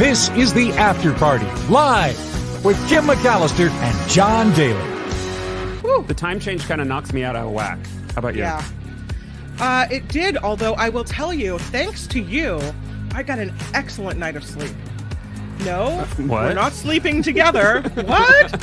This is the After Party, live with Kim McAllister and John Daly. The time change kind of knocks me out of whack. How about you? Yeah. Uh, it did, although I will tell you, thanks to you, I got an excellent night of sleep. No, What? we're not sleeping together. what?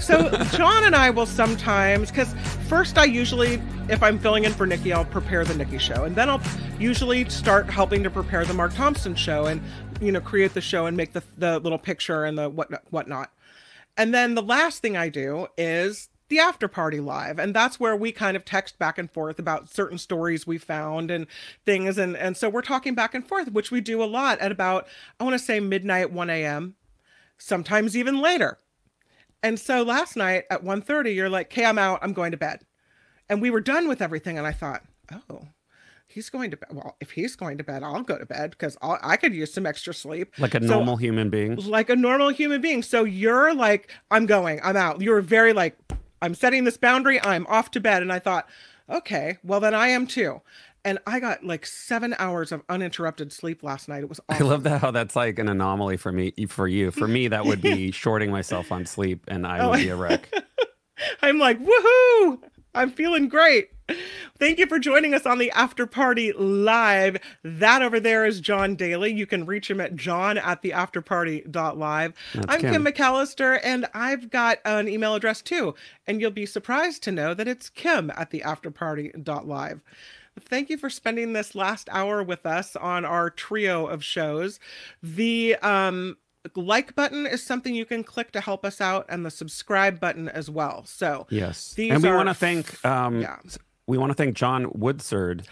So John and I will sometimes, because first I usually, if I'm filling in for Nikki, I'll prepare the Nikki show, and then I'll usually start helping to prepare the Mark Thompson show, and you know, create the show and make the the little picture and the what whatnot. And then the last thing I do is the after party live. And that's where we kind of text back and forth about certain stories we found and things. And, and so we're talking back and forth, which we do a lot at about, I want to say midnight, 1 a.m., sometimes even later. And so last night at 1.30, you're like, okay, I'm out. I'm going to bed. And we were done with everything. And I thought, oh, he's going to bed. Well, if he's going to bed, I'll go to bed because I could use some extra sleep. Like a So- normal human being. like a normal human being. So you're like, I'm going, I'm out. You're very like, I'm setting this boundary, I'm off to bed. And I thought, okay, well, then I am too. And I got like seven hours of uninterrupted sleep last night. It was I love that how that's like an anomaly for me for you. For me, that would be shorting myself on sleep and I Oh, would be a wreck. I'm like, woohoo! I'm feeling great. Thank you for joining us on the after party live. That over there is John Daly. You can reach him at john at the afterparty.live. That's I'm Kim. Kim. McAllister, and I've got an email address too. And you'll be surprised to know that it's Kim at the afterparty.live. Thank you for spending this last hour with us on our trio of shows. The um, like button is something you can click to help us out, and the subscribe button as well. So, Yes. These and we want to thank um yeah. We want to thank John Woodsard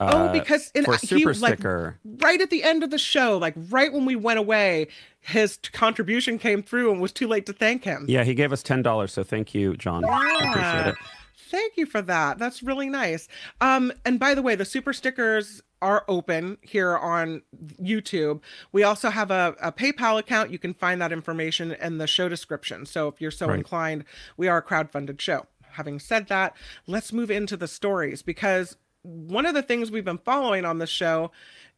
oh, uh, because in, for a he, super like, sticker. right at the end of the show, like right when we went away, his t- contribution came through and was too late to thank him. Yeah, he gave us ten dollars, so thank you, John. I appreciate it. Thank you for that. That's really nice. Um, and by the way, the super stickers are open here on YouTube. We also have a, a PayPal account. You can find that information in the show description. So if you're so Right. inclined, we are a crowdfunded show. Having said that, let's move into the stories because one of the things we've been following on the show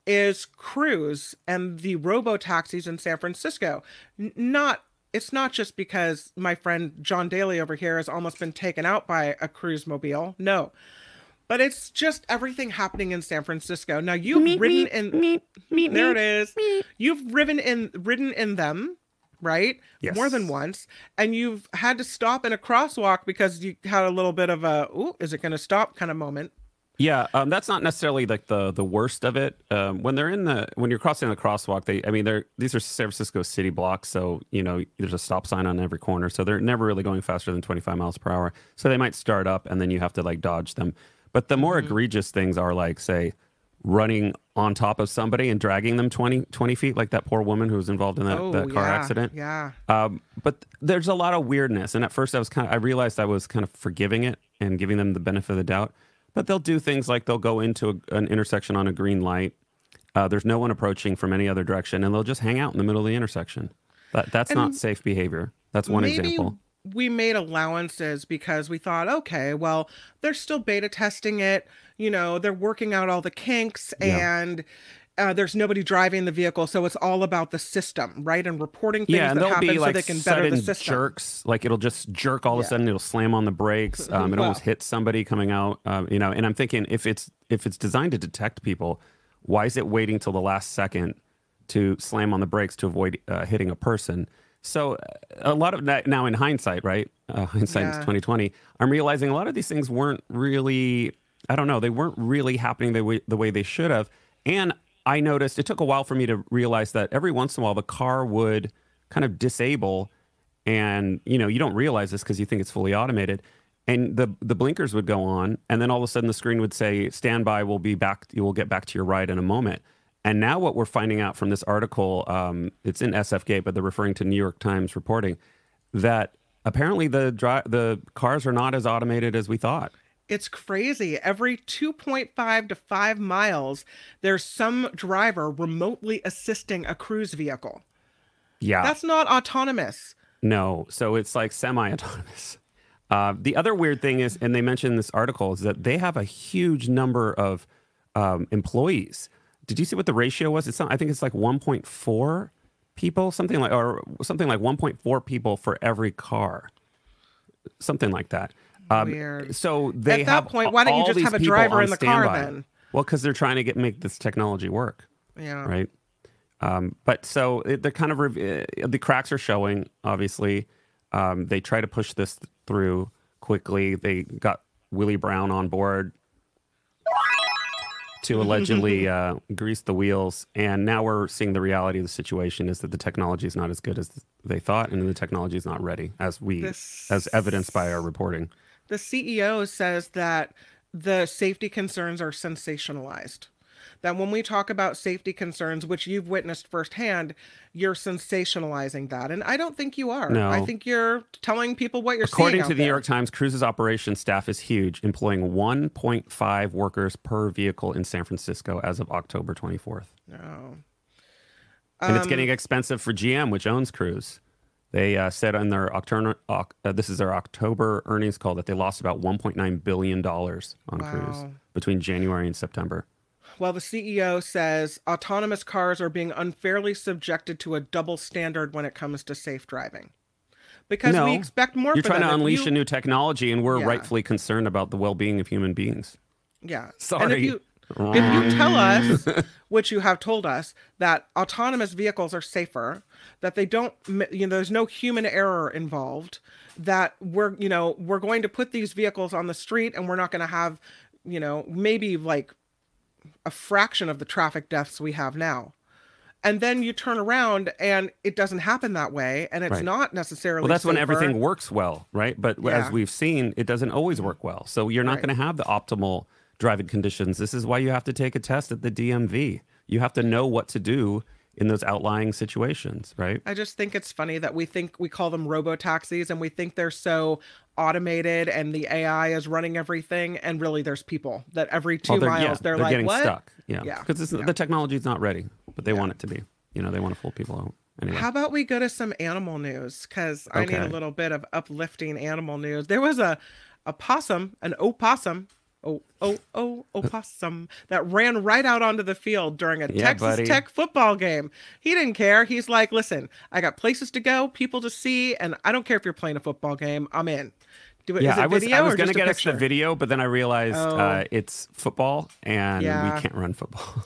is cruise and the robo taxis in San Francisco. N- not it's not just because my friend John Daly over here has almost been taken out by a cruise mobile. No. But it's just everything happening in San Francisco. Now you've ridden in there it is. You've ridden in ridden in them, right? More than once. And you've had to stop in a crosswalk because you had a little bit of a ooh, is it gonna stop kind of moment. Yeah, um, that's not necessarily like the the worst of it. Um, when they're in the when you're crossing the crosswalk, they I mean they're these are San Francisco city blocks, so you know there's a stop sign on every corner, so they're never really going faster than 25 miles per hour. So they might start up and then you have to like dodge them. But the more egregious things are like say running on top of somebody and dragging them 20 20 feet, like that poor woman who was involved in that, oh that car yeah, accident. Yeah. Um, but there's a lot of weirdness, and at first I was kind of I realized I was kind of forgiving it and giving them the benefit of the doubt. But they'll do things like they'll go into a, an intersection on a green light. Uh, there's no one approaching from any other direction, and they'll just hang out in the middle of the intersection. That that's not safe behavior. That's one maybe example. We made allowances because we thought, okay, well, they're still beta testing it. You know, they're working out all the kinks Yeah. and uh, there's nobody driving the vehicle. So it's all about the system, right? And reporting things Yeah, and that happen be so like they can better the system. jerks. Like it'll just jerk all of Yeah. a sudden. It'll slam on the brakes. Um, it almost hits somebody coming out. Um, you know, and I'm thinking if it's if it's designed to detect people, why is it waiting till the last second to slam on the brakes to avoid uh, hitting a person? So uh, a lot of that now in hindsight, right? Uh, hindsight is 2020. I'm realizing a lot of these things weren't really. I don't know. They weren't really happening the way the way they should have. And I noticed it took a while for me to realize that every once in a while the car would kind of disable and you know you don't realize this because you think it's fully automated and the the blinkers would go on and then all of a sudden the screen would say "Standby. we'll be back you will get back to your ride in a moment and now what we're finding out from this article um, it's in sfgate but they're referring to new york times reporting that apparently the dri- the cars are not as automated as we thought It's crazy. Every 2.5 to 5 miles, there's some driver remotely assisting a cruise vehicle. yeah That's not autonomous. No, so it's like semi-autonomous. Uh, the other weird thing is, and they mentioned in this article, is that they have a huge number of um, employees. Did you see what the ratio was? It's not, I think it's like 1.4 people, something like or something like 1.4 people for every car, something like that. Um, Weird. So they At that have point, why don't you just have a driver in the car standby. then? Well, because they're trying to get make this technology work Yeah. right? Um, but so it, they're kind of uh, the cracks are showing. Obviously, um, they try to push this through quickly. They got Willie Brown on board to allegedly uh, grease the wheels, and now we're seeing the reality of the situation is that the technology is not as good as they thought, and the technology is not ready, as we This- as evidenced by our reporting. The CEO says that the safety concerns are sensationalized. That when we talk about safety concerns, which you've witnessed firsthand, you're sensationalizing that. And I don't think you are. No. I think you're telling people what you're According to the New. York Times, Cruise's operations staff is huge, employing 1.5 workers per vehicle in San Francisco as of October 24th. No. and it's Um, getting expensive for GM, which owns Cruise. They uh, said on their October, uh, this is their October earnings call that they lost about 1.9 billion dollars on Cruise between January and September. Well, the CEO says autonomous cars are being unfairly subjected to a double standard when it comes to safe driving. Because No, we expect more You're trying them. to unleash you- a new technology, and we're Yeah. rightfully concerned about the well-being of human beings. Yeah. Sorry. you if you tell us, which you have told us, that autonomous vehicles are safer, that they don't, you know, there's no human error involved, that we're, you know, we're going to put these vehicles on the street and we're not going to have, you know, maybe like a fraction of the traffic deaths we have now. And then you turn around and it doesn't happen that way, and it's Right. not necessarily. Well, that's when everything works well, right? But Yeah. as we've seen, it doesn't always work well. So you're not Right. going to have the optimal driving conditions. This is why you have to take a test at the DMV. You have to know what to do in those outlying situations, right? I just think it's funny that we think we call them robo taxis and we think they're so automated and the AI is running everything and really there's people that every two Well, they're, miles yeah, they're, they're like getting what? stuck. Yeah, Yeah, because yeah. the technology is not ready, but they want it to be. You know, they want to fool people out. Anyway, How about we go to some animal news? Because I need a little bit of uplifting animal news. There was a a possum, an opossum, oh oh oh opossum that ran right out onto the field during a Yeah, Texas buddy. Tech football game. He didn't care. He's like, listen, I got places to go, people to see, and I don't care if you're playing a football game. I'm in. Do it. yeah, it I was I was gonna get us the video, but then I realized Oh. uh, it's football and Yeah. we can't run football.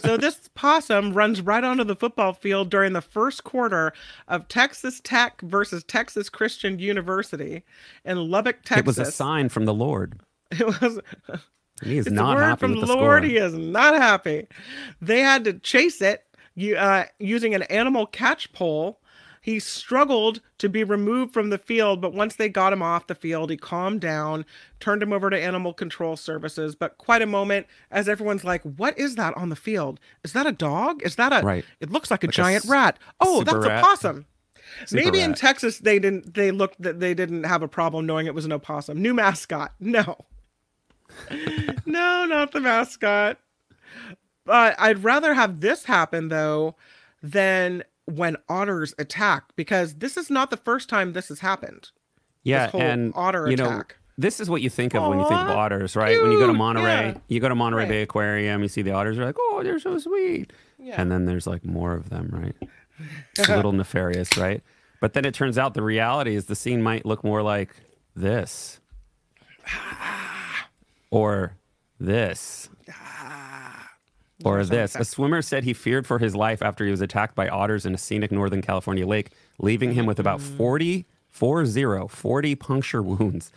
so this possum runs right onto the football field during the first quarter of Texas Tech versus Texas Christian University in Lubbock, Texas. it was a sign from the Lord. It was He is it's not a word happy from with the Lord. score. He is not happy. They had to chase it you, uh, using an animal catch pole. He struggled to be removed from the field, but once they got him off the field, he calmed down, turned him over to animal control services. But quite a moment as everyone's like, "What is that on the field? Is that a dog? Is that a? Right. It looks like a Like giant s- rat. Oh, that's a rat. possum." Super Maybe in. Texas they didn't. They looked that they didn't have a problem knowing it was an opossum. New mascot. No. No, not the mascot. But I'd rather have this happen though than when otters attack because this is not the first time this has happened. yeah, and otter you know, attack. this is what you think of when you think of otters, right? When you go to Monterey, yeah. you go to Monterey Right. Bay Aquarium, you see the otters, you're like, oh, they're so sweet. Yeah. And then there's like more of them, right? It's a little nefarious, right? But then it turns out the reality is the scene might look more like this or this or this. A swimmer said he feared for his life after he was attacked by otters in a scenic Northern California lake, leaving him with about Mm. 40, 40, 40 puncture wounds.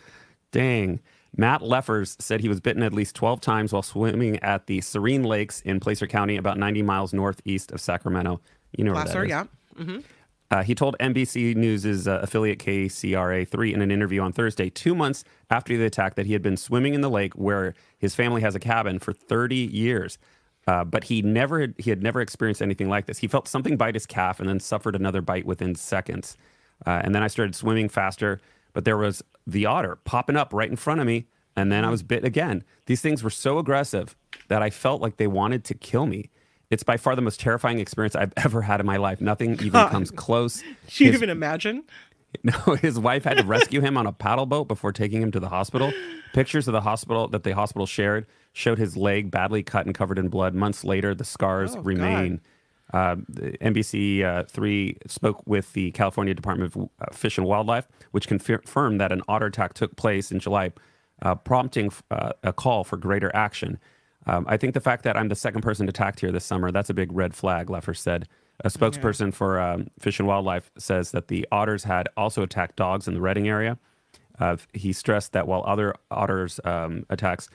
Dang. Matt Leffers said he was bitten at least 12 times while swimming at the Serene Lakes in Placer County, about 90 miles northeast of Sacramento. You know where that Placer, is. yeah. hmm Uh, he told NBC News' uh, affiliate KCRA3 in an interview on Thursday, two months after the attack, that he had been swimming in the lake where his family has a cabin for 30 years. Uh, but he never had, he had never experienced anything like this. He felt something bite his calf and then suffered another bite within seconds. Uh, and then I started swimming faster, but there was the otter popping up right in front of me, and then I was bit again. These things were so aggressive that I felt like they wanted to kill me. It's by far the most terrifying experience I've ever had in my life. Nothing even comes close. You His, even imagine? no, his wife had to rescue him on a paddle boat before taking him to the hospital. Pictures of the hospital that the hospital shared showed his leg badly cut and covered in blood. Months later, the scars Oh, remain. Uh, NBC uh, three spoke with the California Department of uh, Fish and Wildlife, which confirmed that an otter attack took place in July, uh, prompting uh, a call for greater action. Um, I think the fact that I'm the second person attacked here this summer, that's a big red flag, Leffer said. A spokesperson yeah. for um, Fish and Wildlife says that the otters had also attacked dogs in the Redding area. Uh, he stressed that while other otters um, attacks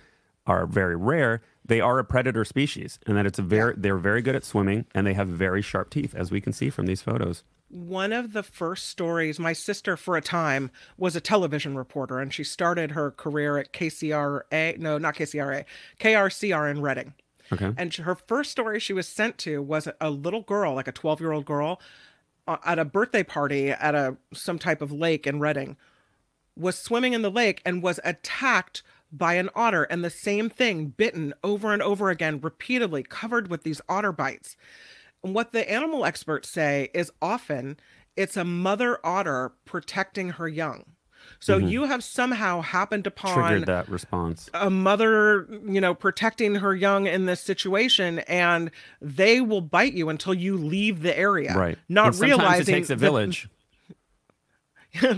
are very rare, they are a predator species, and that it's a very yeah. they're very good at swimming and they have very sharp teeth, as we can see from these photos. One of the first stories, my sister for a time was a television reporter, and she started her career at KCRA, no, not KCRA, KRCR in Redding Okay. And her first story she was sent to was a little girl, like a 12 year old girl, uh, at a birthday party at a some type of lake in Redding was swimming in the lake and was attacked by an otter, and the same thing, bitten over and over again, repeatedly, covered with these otter bites. What the animal experts say is often it's a mother otter protecting her young. So mm-hmm. you have somehow happened upon triggered that response. A mother, you know, protecting her young in this situation, and they will bite you until you leave the area. Right. Not and realizing it takes a village.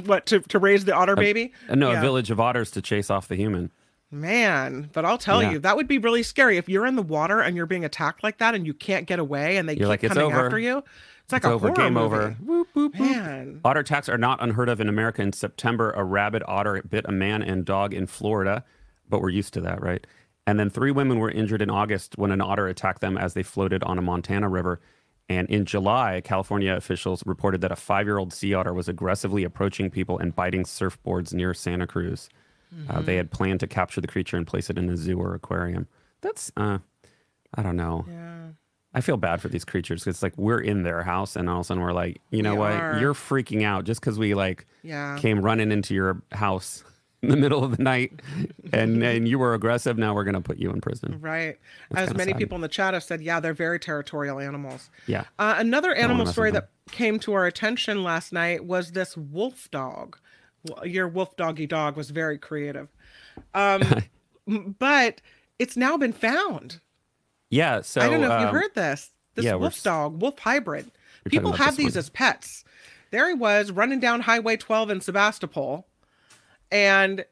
What to to raise the otter baby? No, yeah. a village of otters to chase off the human. Man, but I'll tell yeah. you, that would be really scary if you're in the water and you're being attacked like that and you can't get away and they you're keep like, coming over. after you. It's like it's a over. Game movie. over. Whoop, whoop, Man. Otter attacks are not unheard of in America. In September, a rabid otter bit a man and dog in Florida, but we're used to that, right? And then three women were injured in August when an otter attacked them as they floated on a Montana river. And in July, California officials reported that a five year old sea otter was aggressively approaching people and biting surfboards near Santa Cruz. Mm-hmm. Uh, they had planned to capture the creature and place it in a zoo or aquarium. That's, uh, I don't know. Yeah. I feel bad for these creatures. It's like we're in their house, and all of a sudden we're like, you know we what? Are. You're freaking out just because we like yeah. came running into your house in the middle of the night, and and you were aggressive. Now we're gonna put you in prison. Right. That's As many sad. people in the chat have said, yeah, they're very territorial animals. Yeah. Uh, another animal story that came to our attention last night was this wolf dog. Your wolf doggy dog was very creative, um, but it's now been found. Yeah, so I don't know if um, you heard this. This yeah, wolf dog, wolf hybrid. People have these one. as pets. There he was running down Highway 12 in Sebastopol, and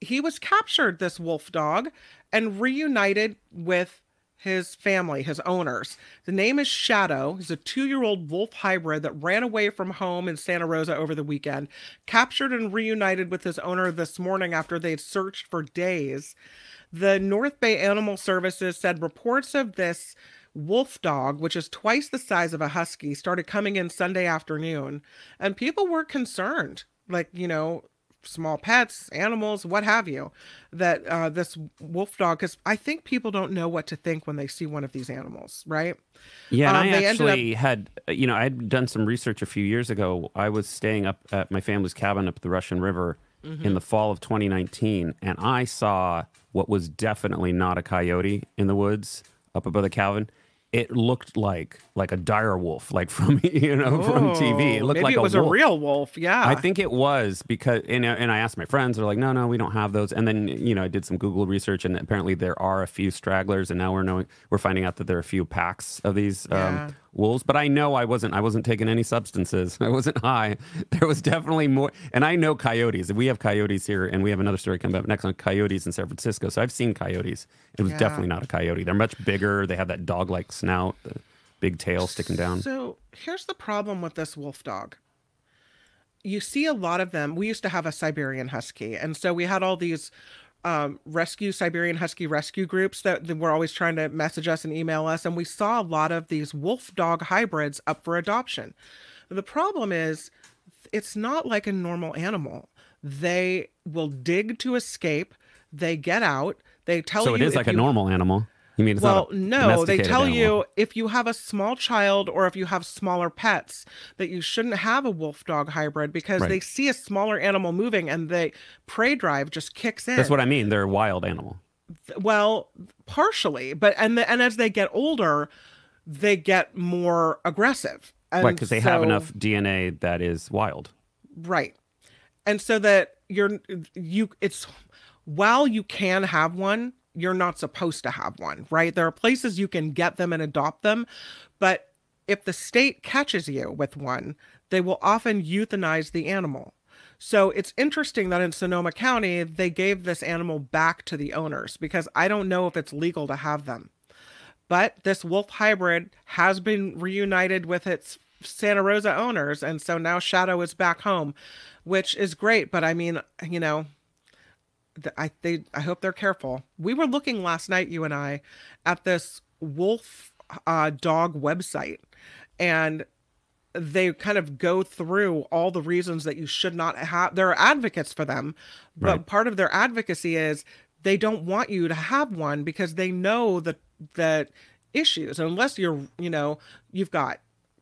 he was captured. This wolf dog, and reunited with his family, his owners. The name is Shadow. He's a two year old wolf hybrid that ran away from home in Santa Rosa over the weekend, captured and reunited with his owner this morning after they'd searched for days. The North Bay Animal Services said reports of this wolf dog, which is twice the size of a husky, started coming in Sunday afternoon, and people were concerned. Like, you know, small pets, animals, what have you, that uh, this wolf dog, because I think people don't know what to think when they see one of these animals, right? Yeah, um, I actually up... had, you know, I'd done some research a few years ago. I was staying up at my family's cabin up the Russian River mm-hmm. in the fall of 2019, and I saw what was definitely not a coyote in the woods up above the cabin it looked like like a dire wolf, like from you know from TV. It looked maybe like it was a, a, real wolf. Yeah, I think it was because and and I asked my friends, they're like, no, no, we don't have those. And then you know I did some Google research, and apparently there are a few stragglers, and now we're knowing we're finding out that there are a few packs of these yeah. um, wolves. But I know I wasn't I wasn't taking any substances. I wasn't high. There was definitely more. And I know coyotes. We have coyotes here, and we have another story coming up next on coyotes in San Francisco. So I've seen coyotes. It was yeah. definitely not a coyote. They're much bigger. They have that dog like snout, the big tail sticking down. So here's the problem with this wolf dog. You see a lot of them. We used to have a Siberian Husky, and so we had all these um, rescue Siberian Husky rescue groups that, that were always trying to message us and email us, and we saw a lot of these wolf dog hybrids up for adoption. The problem is, it's not like a normal animal. They will dig to escape. They get out. They tell so you. So it is like a normal animal. You mean well, no, they tell animal. you if you have a small child or if you have smaller pets that you shouldn't have a wolf dog hybrid because right. they see a smaller animal moving and the prey drive just kicks in. That's what I mean. They're a wild animal. Well, partially, but and the, and as they get older, they get more aggressive. And right, because they so, have enough DNA that is wild. Right, and so that you're you it's while you can have one you're not supposed to have one, right? There are places you can get them and adopt them, but if the state catches you with one, they will often euthanize the animal. So it's interesting that in Sonoma County, they gave this animal back to the owners because I don't know if it's legal to have them. But this wolf hybrid has been reunited with its Santa Rosa owners. And so now Shadow is back home, which is great. But I mean, you know, I they I hope they're careful. We were looking last night, you and I, at this wolf uh, dog website, and they kind of go through all the reasons that you should not have. There are advocates for them, but right. part of their advocacy is they don't want you to have one because they know that that issues unless you're you know you've got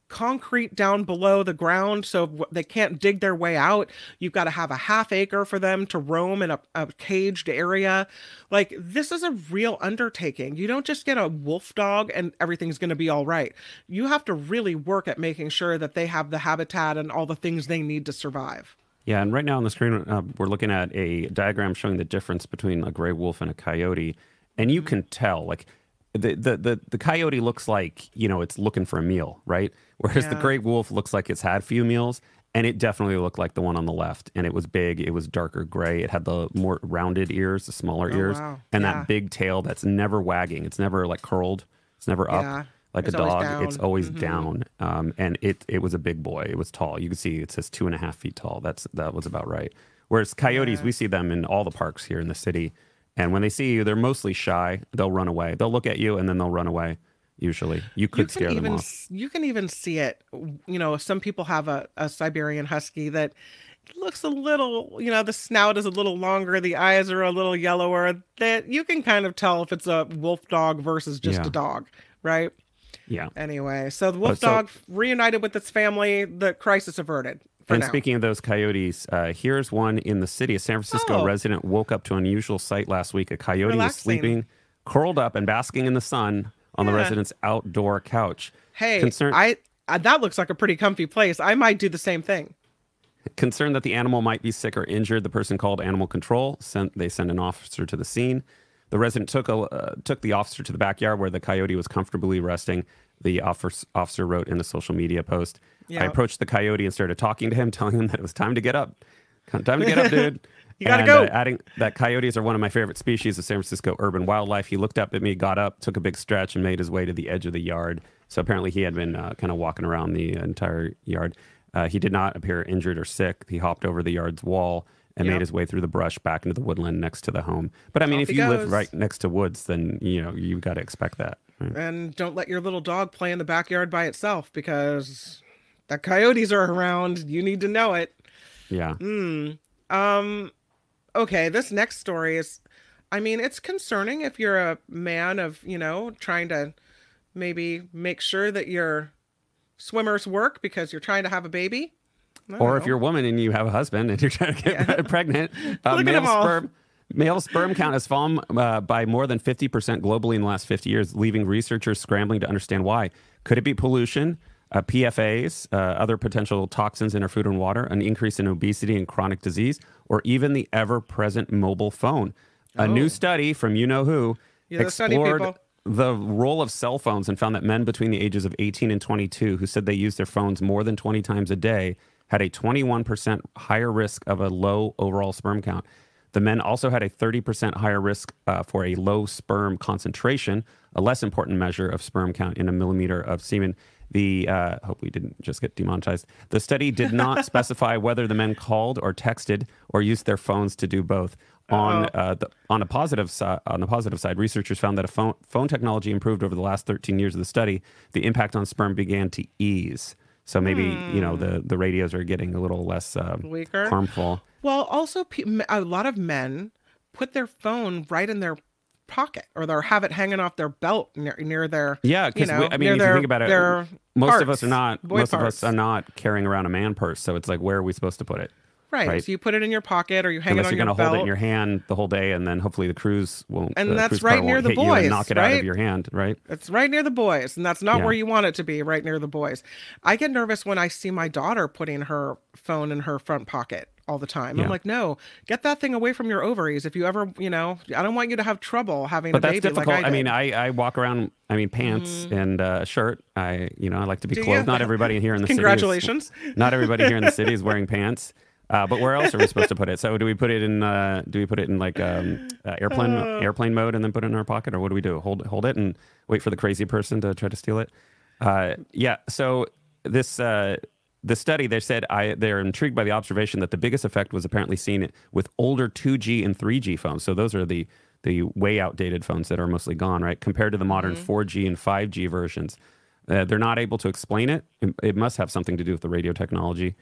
concrete down below the ground so they can't dig their way out. You've got to have a half acre for them to roam in a, a, caged area. Like, this is a real undertaking. You don't just get a wolf dog and everything's going to be all right. You have to really work at making sure that they have the habitat and all the things they need to survive. Yeah, and right now on the screen, uh, we're looking at a diagram showing the difference between a gray wolf and a coyote. And you mm-hmm. can tell, like, the, the, the, the coyote looks like, you know, it's looking for a meal, right? Whereas yeah. the gray wolf looks like it's had few meals. And it definitely looked like the one on the left. And it was big. It was darker gray. It had the more rounded ears, the smaller oh, ears, wow. and yeah. that big tail that's never wagging. It's never like curled. It's never up yeah. like it's a dog. It's always mm-hmm. down. Um, and it it was a big boy. It was tall. You can see it says two and a half feet tall. That's that was about right. Whereas coyotes, we see them in all the parks here in the city. And when they see you, they're mostly shy. They'll run away. They'll look at you and then they'll run away. Usually, you could you scare even, them off. You can even see it. You know, some people have a, a Siberian Husky that looks a little. You know, the snout is a little longer, the eyes are a little yellower. That you can kind of tell if it's a wolf dog versus just yeah. a dog, right? Yeah. Anyway, so the wolf so, dog reunited with its family. The crisis averted and now. speaking of those coyotes, uh, here's one in the city. A San Francisco oh. resident woke up to an unusual sight last week. A coyote Relaxing. was sleeping, curled up, and basking in the sun on yeah. the resident's outdoor couch. Hey, Concern- I, I that looks like a pretty comfy place. I might do the same thing. Concerned that the animal might be sick or injured, the person called animal control. Sent they sent an officer to the scene. The resident took a, uh, took the officer to the backyard where the coyote was comfortably resting. The officer, officer wrote in a social media post. I approached the coyote and started talking to him, telling him that it was time to get up. Time to get up, dude. You gotta and, go. Uh, adding that coyotes are one of my favorite species of San Francisco urban wildlife. He looked up at me, got up, took a big stretch, and made his way to the edge of the yard. So apparently, he had been uh, kind of walking around the entire yard. Uh, he did not appear injured or sick. He hopped over the yard's wall and yep. made his way through the brush back into the woodland next to the home. But I mean, Off if you goes. live right next to woods, then you know you got to expect that. Right? And don't let your little dog play in the backyard by itself because the coyotes are around. You need to know it. Yeah. Hmm. Um. Okay. This next story is, I mean, it's concerning if you're a man of you know trying to maybe make sure that your swimmers work because you're trying to have a baby. Or know. if you're a woman and you have a husband and you're trying to get yeah. pregnant, uh, male sperm. Male sperm count has fallen uh, by more than 50% globally in the last 50 years, leaving researchers scrambling to understand why. Could it be pollution? uh, PFAS, uh, other potential toxins in our food and water, an increase in obesity and chronic disease, or even the ever present mobile phone. Oh. A new oh. study from you know who explored the role of cell phones and found that men between the ages of 18 and 22 who said they used their phones more than 20 times a day had a 21% higher risk of a low overall sperm count. The men also had a 30% higher risk uh, for a low sperm concentration, a less important measure of sperm count in a millimeter of semen. The uh, hope we didn't just get demonetized. The study did not specify whether the men called or texted or used their phones to do both. On uh, the, on a positive side, on the positive side, researchers found that a phone phone technology improved over the last 13 years of the study. The impact on sperm began to ease. So maybe hmm. you know the the radios are getting a little less uh, weaker, harmful. Well, also a lot of men put their phone right in their pocket or they'll have it hanging off their belt near, near their yeah because you know, i mean if their, you think about it most parts, of us are not most parts. of us are not carrying around a man purse so it's like where are we supposed to put it right, right? so you put it in your pocket or you hang Unless it on you're going to hold it in your hand the whole day and then hopefully the cruise won't and that's right near the boys knock it right? out of your hand right it's right near the boys and that's not yeah. where you want it to be right near the boys i get nervous when i see my daughter putting her phone in her front pocket all the time. Yeah. I'm like, no, get that thing away from your ovaries. If you ever, you know, I don't want you to have trouble having but a that's baby difficult. like I, I, mean. I, I walk around. I mean, pants and uh, shirt. I you know I like to be Do clothed. you? Not everybody here in the Congratulations. city. Is, not everybody here in the city is wearing pants. Uh, but where else are we supposed to put it? So do we put it in? Uh, do we put it in like um, uh, airplane airplane mode and then put it in our pocket, or what do we do? Hold hold it and wait for the crazy person to try to steal it? Uh, yeah. So this uh, the study they said I they're intrigued by the observation that the biggest effect was apparently seen with older 2G and 3G phones. So those are the the way outdated phones that are mostly gone, right? Compared to the modern 4G and 5G versions. Uh, they're not able to explain it. It- It must have something to do with the radio technology,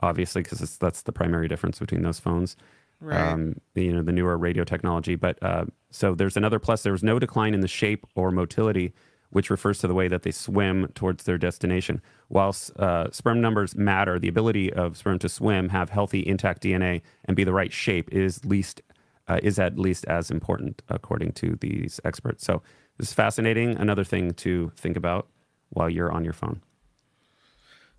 obviously, because that's the primary difference between those phones. Right. Um, you know, the newer radio technology. But uh, so there's another plus. There was no decline in the shape or motility, which refers to the way that they swim towards their destination. Whilst uh, sperm numbers matter, the ability of sperm to swim, have healthy, intact DNA, and be the right shape is least uh, is at least as important, according to these experts. So this is fascinating. Another thing to think about while you're on your phone.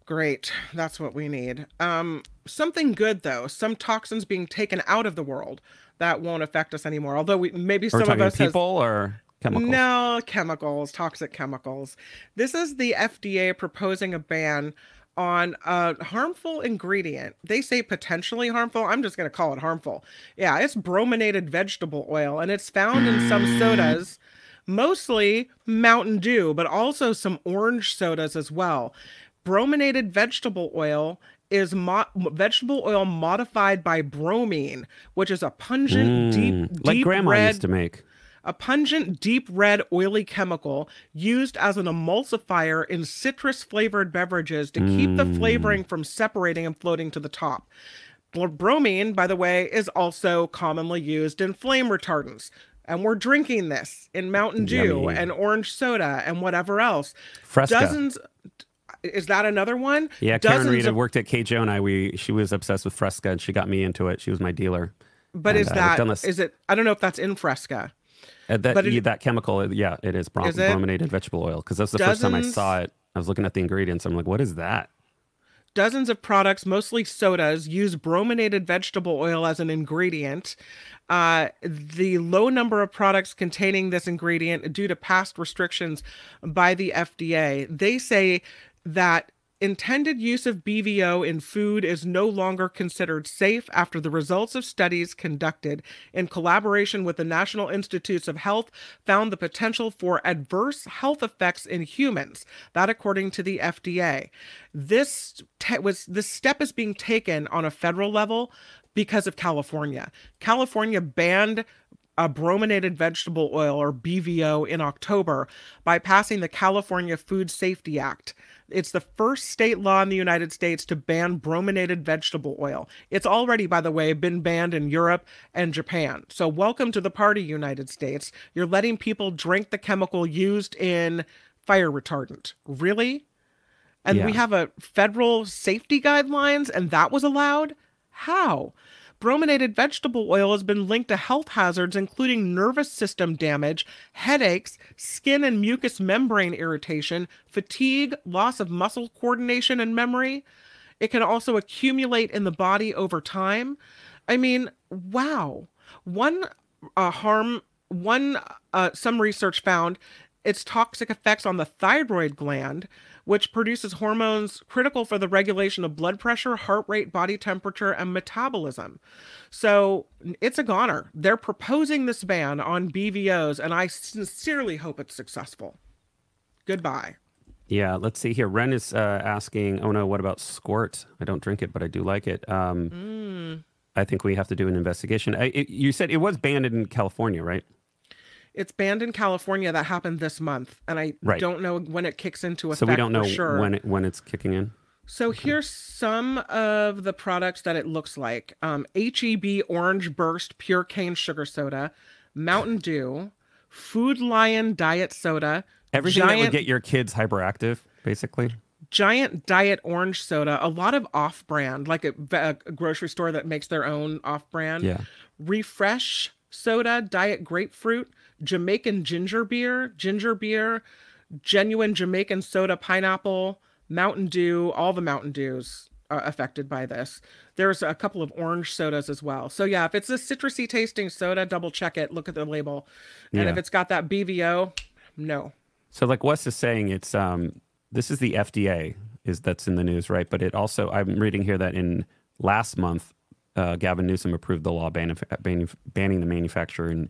Great. That's what we need. Um, something good though. Some toxins being taken out of the world that won't affect us anymore. Although we maybe Are some of us has- people or chemicals? No, chemicals, toxic chemicals. This is the FDA proposing a ban on a harmful ingredient. They say potentially harmful. I'm just going to call it harmful. Yeah, it's brominated vegetable oil, and it's found in some sodas, mostly Mountain Dew, but also some orange sodas as well. Brominated vegetable oil is mo- vegetable oil modified by bromine, which is a pungent, deep, Mm, like deep grandma red used to make. A pungent, deep red, oily chemical used as an emulsifier in citrus flavored beverages to keep the flavoring from separating and floating to the top. Bromine, by the way, is also commonly used in flame retardants. And we're drinking this in Mountain Dew Yummy. and orange soda and whatever else. Fresca. Dozens. Is that another one? Yeah, Karen Dozens Reed of- worked at KGO and I. We she was obsessed with Fresca and she got me into it. She was my dealer. But and, is uh, that is it? I don't know if that's in Fresca. Uh, that But it- yeah, that chemical, uh, yeah, it is, brom- Is it? brominated vegetable oil. Because that's the first time I saw it. I was looking at the ingredients. I'm like, what is that? Dozens of products, mostly sodas, use brominated vegetable oil as an ingredient. Uh, the low number of products containing this ingredient, due to past restrictions by the FDA, they say that intended use of BVO in food is no longer considered safe after the results of studies conducted in collaboration with the National Institutes of Health found the potential for adverse health effects in humans. That, according to the FDA, this te- was this step is being taken on a federal level because of California. California banned a brominated vegetable oil or BVO in October by passing the California Food Safety Act. It's the first state law in the United States to ban brominated vegetable oil. It's already, by the way, been banned in Europe and Japan. So, welcome to the party, United States. You're letting people drink the chemical used in fire retardant. Really? And we have a federal safety guidelines and that was allowed? How? Brominated vegetable oil has been linked to health hazards, including nervous system damage, headaches, skin and mucous membrane irritation, fatigue, loss of muscle coordination and memory. It can also accumulate in the body over time. I mean, wow. One uh, harm, one, uh, some research found its toxic effects on the thyroid gland, which produces hormones critical for the regulation of blood pressure, heart rate, body temperature, and metabolism. So it's a goner. They're proposing this ban on BVOs, and I sincerely hope it's successful. Goodbye. Yeah, let's see here. Ren is uh, asking, oh no, what about Squirt? I don't drink it, but I do like it. Um, Mm. I think we have to do an investigation. I, it, you said it was banned in California, right? It's banned in California. That happened this month, and I Right. don't know when it kicks into effect. So we don't know sure. when it, when it's kicking in. So here's some of the products that it looks like: um, HEB Orange Burst Pure Cane Sugar Soda, Mountain Dew, Food Lion Diet Soda, Everything that would get your kids hyperactive, basically. Giant Diet Orange Soda, a lot of off-brand, like a, a grocery store that makes their own off-brand. Yeah. Refresh Soda, Diet Grapefruit, Jamaican Ginger Beer, Ginger Beer, Genuine Jamaican Soda Pineapple, Mountain Dew, all the Mountain Dews. uh, affected by this. There's a couple of orange sodas as well. So yeah, if it's a citrusy tasting soda, double check it. Look at the label, and Yeah. if it's got that BVO, no. So like Wes is saying, it's um this is the FDA is that's in the news, right? But it also I'm reading here that in last month, uh, Gavin Newsom approved the law banning banning, banning the manufacture and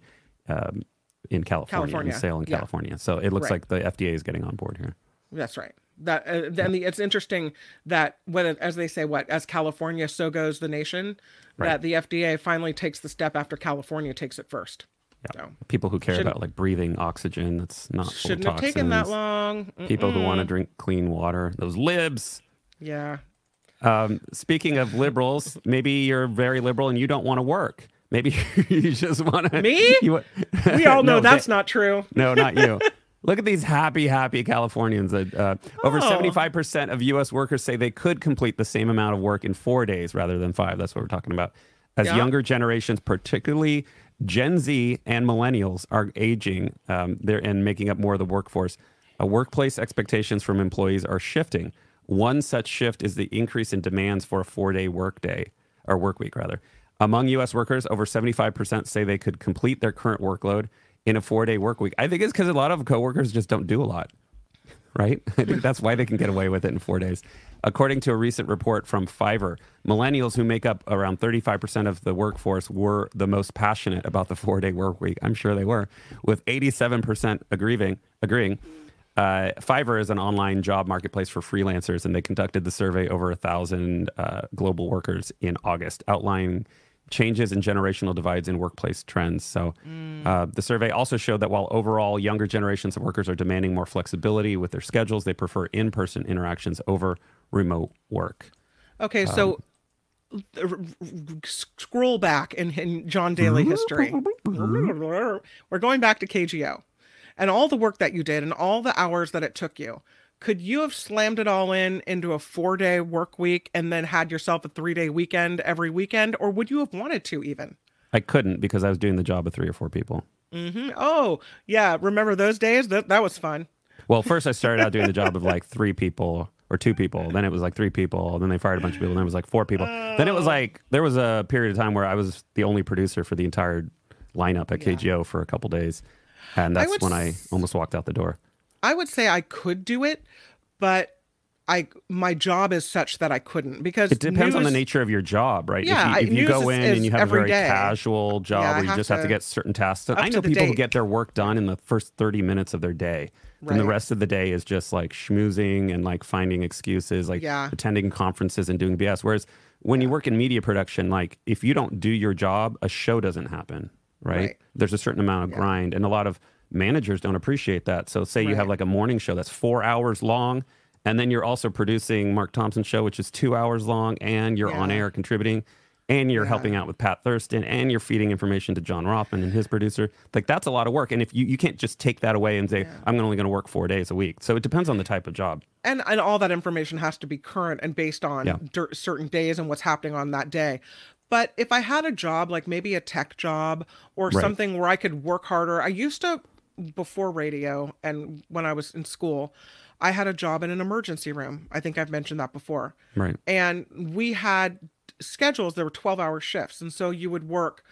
um, in California, California, and sale in yeah. California. So it looks Right. like the FDA is getting on board here. That's right. That uh, then the, it's interesting that when it, as they say, what as California, so goes the nation. Right. That the FDA finally takes the step after California takes it first. Yeah. So, People who care about like breathing oxygen that's not shouldn't have taken that long. People who want to drink clean water, those libs. Yeah. Um, speaking of liberals, maybe you're very liberal and you don't want to work. Maybe you just want to. Me? You, We all know No, that's they- not true. No, not you. Look at these happy, happy Californians. That uh, over Oh. seventy-five percent of U.S. workers say they could complete the same amount of work in four days rather than five. That's what we're talking about. As Yeah. younger generations, particularly Gen Z and millennials, are aging, um, they're and making up more of the workforce. Uh, workplace expectations from employees are shifting. One such shift is the increase in demands for a four-day workday or work week, rather. Among U.S. workers, over 75% say they could complete their current workload in a four-day work week. I think it's because a lot of coworkers just don't do a lot, right? I think that's why they can get away with it in four days. According to a recent report from Fiverr, millennials who make up around 35% of the workforce were the most passionate about the four-day work week. I'm sure they were, with 87% agreeing. agreeing. Uh, Fiverr is an online job marketplace for freelancers, and they conducted the survey over a thousand uh, global workers in August, outlining changes in generational divides in workplace trends. So, uh, the survey also showed that while overall younger generations of workers are demanding more flexibility with their schedules, they prefer in-person interactions over remote work. Okay, so Um, r- scroll back in, in John Daly history. We're going back to KGO and all the work that you did and all the hours that it took you. Could you have slammed it all in into a four day work week and then had yourself a three day weekend every weekend, or would you have wanted to even? I couldn't because I was doing the job of three or four people. Mm-hmm. Oh, yeah. Remember those days? That, that was fun. Well, first I started out doing the job of like three people or two people. Then it was like three people. Then they fired a bunch of people. Then it was like four people. Then it was like there was a period of time where I was the only producer for the entire lineup at Yeah. KGO for a couple days, and I that's would when I almost walked out the door. I would say I could do it, but I my job is such that I couldn't because It depends on the nature of your job, right? Yeah, if you, if you go news in is- and you have a very day. casual job Yeah, where you have just have to to- get certain tasks done. I know people who get their work done in the first 30 minutes of their day. And the rest of the day is just like schmoozing and like finding excuses, like Yeah. attending conferences and doing BS. Whereas when you work in media production, like if you don't do your job, a show doesn't happen, right? Right. There's a certain amount of Yeah. grind. And a lot of managers don't appreciate that. So say you have like a morning show that's four hours long. And then you're also producing Mark Thompson's show, which is two hours long, and you're on air contributing, and you're Yeah. helping out with Pat Thurston, and you're feeding information to John Rothman and his producer. Like that's a lot of work. And if you, you can't just take that away and say, I'm only going to work four days a week. So it depends on the type of job. and and all that information has to be current and based on Yeah. certain days and what's happening on that day. But if I had a job like maybe a tech job or Right. something where I could work harder, I used to before radio and when I was in school, I had a job in an emergency room. I think I've mentioned that before. Right. and we had schedules there were 12 hour shifts and so you would work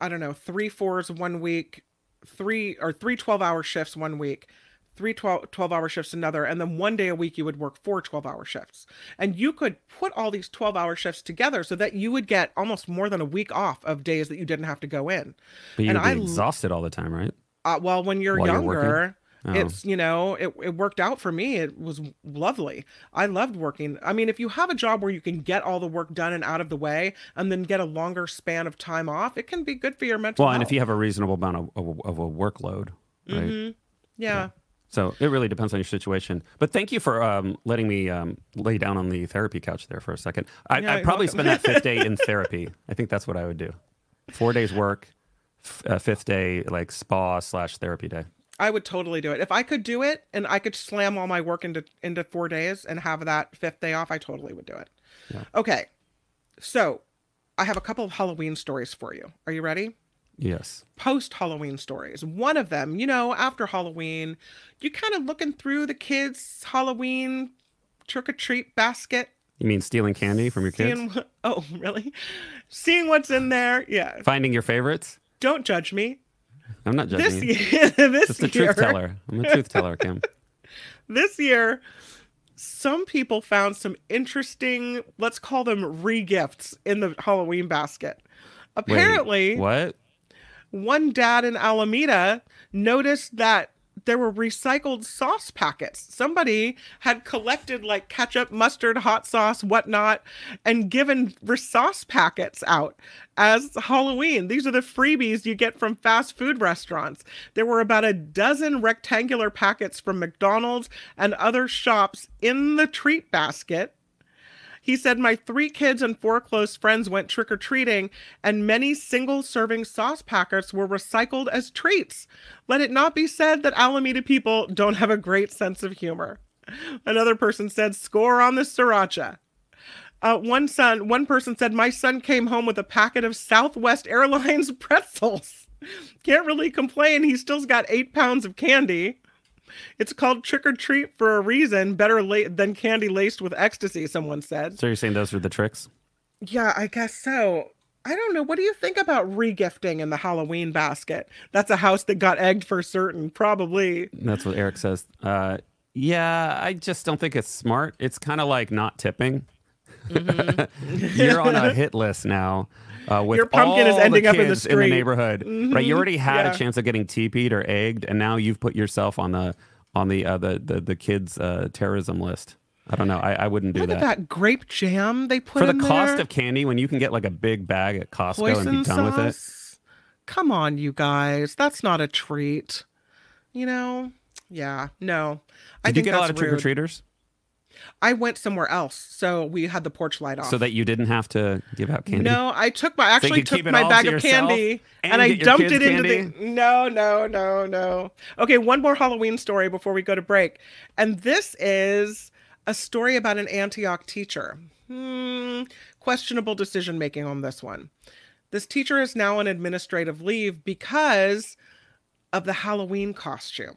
i don't know three fours one week three or three 12 hour shifts one week three 12, 12 hour shifts another and then one day a week you would work four 12 hour shifts and you could put all these 12 hour shifts together so that you would get almost more than a week off of days that you didn't have to go in But you'd And be I exhausted all the time, right? Uh, well when you're While you're younger Oh. it's you know it, it worked out for me it was lovely i loved working i mean if you have a job where you can get all the work done and out of the way and then get a longer span of time off it can be good for your mental Well, and if you have a reasonable amount of, of, of a workload, right? Mhm. yeah So it really depends on your situation. But thank you for um, letting me um, lay down on the therapy couch there for a second. I, Yeah, I'd probably welcome. spend that fifth day in therapy. I think that's what I would do. Four days work, uh, fifth day like spa slash therapy day. i would totally do it if i could do it and i could slam all my work into into four days and have that fifth day off i totally would do it Yeah. okay so i have a couple of halloween stories for you are you ready Yes. post Halloween stories. One of them, you know, after Halloween, you kind of looking through the kids' Halloween trick or treat basket, You mean stealing candy from your kids? Seeing, oh, really? Seeing what's in there. Yeah. Finding your favorites? Don't judge me. I'm not judging This year, this Just a year, truth teller. I'm a truth teller, Kim. this year, some people found some interesting, let's call them regifts in the Halloween basket. Wait, Apparently, what? one dad in Alameda noticed that there were recycled sauce packets. Somebody had collected like ketchup, mustard, hot sauce, whatnot, and given sauce packets out as Halloween. These are the freebies you get from fast food restaurants. There were about a dozen rectangular packets from McDonald's and other shops in the treat basket. He said, My three kids and four close friends went trick or treating, and many single serving sauce packets were recycled as treats. Let it not be said that Alameda people don't have a great sense of humor. Another person said, Score on the sriracha. Uh, one son, one person said, My son came home with a packet of Southwest Airlines pretzels. Can't really complain. He still's got eight pounds of candy. It's called trick or treat for a reason. Better late than candy laced with ecstasy, someone said. So you're saying those are the tricks? Yeah, I guess so. I don't know. What do you think about regifting in the Halloween basket? That's a house that got egged for certain. Probably. That's what Eric says. Uh, yeah, I just don't think it's smart. It's kind of like not tipping. You're on a hit list now. Uh, with Mm-hmm. Your pumpkin is ending the up in the kids in street. the neighborhood, right? You already had yeah. a chance of getting teepeed or egged, and now you've put yourself on the on the uh, the, the the kids uh, terrorism list. I don't know. I, I wouldn't do Look that. at that grape jam they put for the cost there. of candy when you can get like a big bag at Costco and be Poison done with it. Come on, you guys. That's not a treat. You know? Yeah. No. I Did you think get a lot of trick or treaters I went somewhere else, so we had the porch light off. so that you didn't have to give out candy? No, I took my actually could took my bag to of candy and and, I dumped it into candy? the No, no, no, no. Okay, one more Halloween story before we go to break. And this is a story about an Antioch teacher. Hmm, questionable decision making on this one. This teacher is now on administrative leave because of the Halloween costume.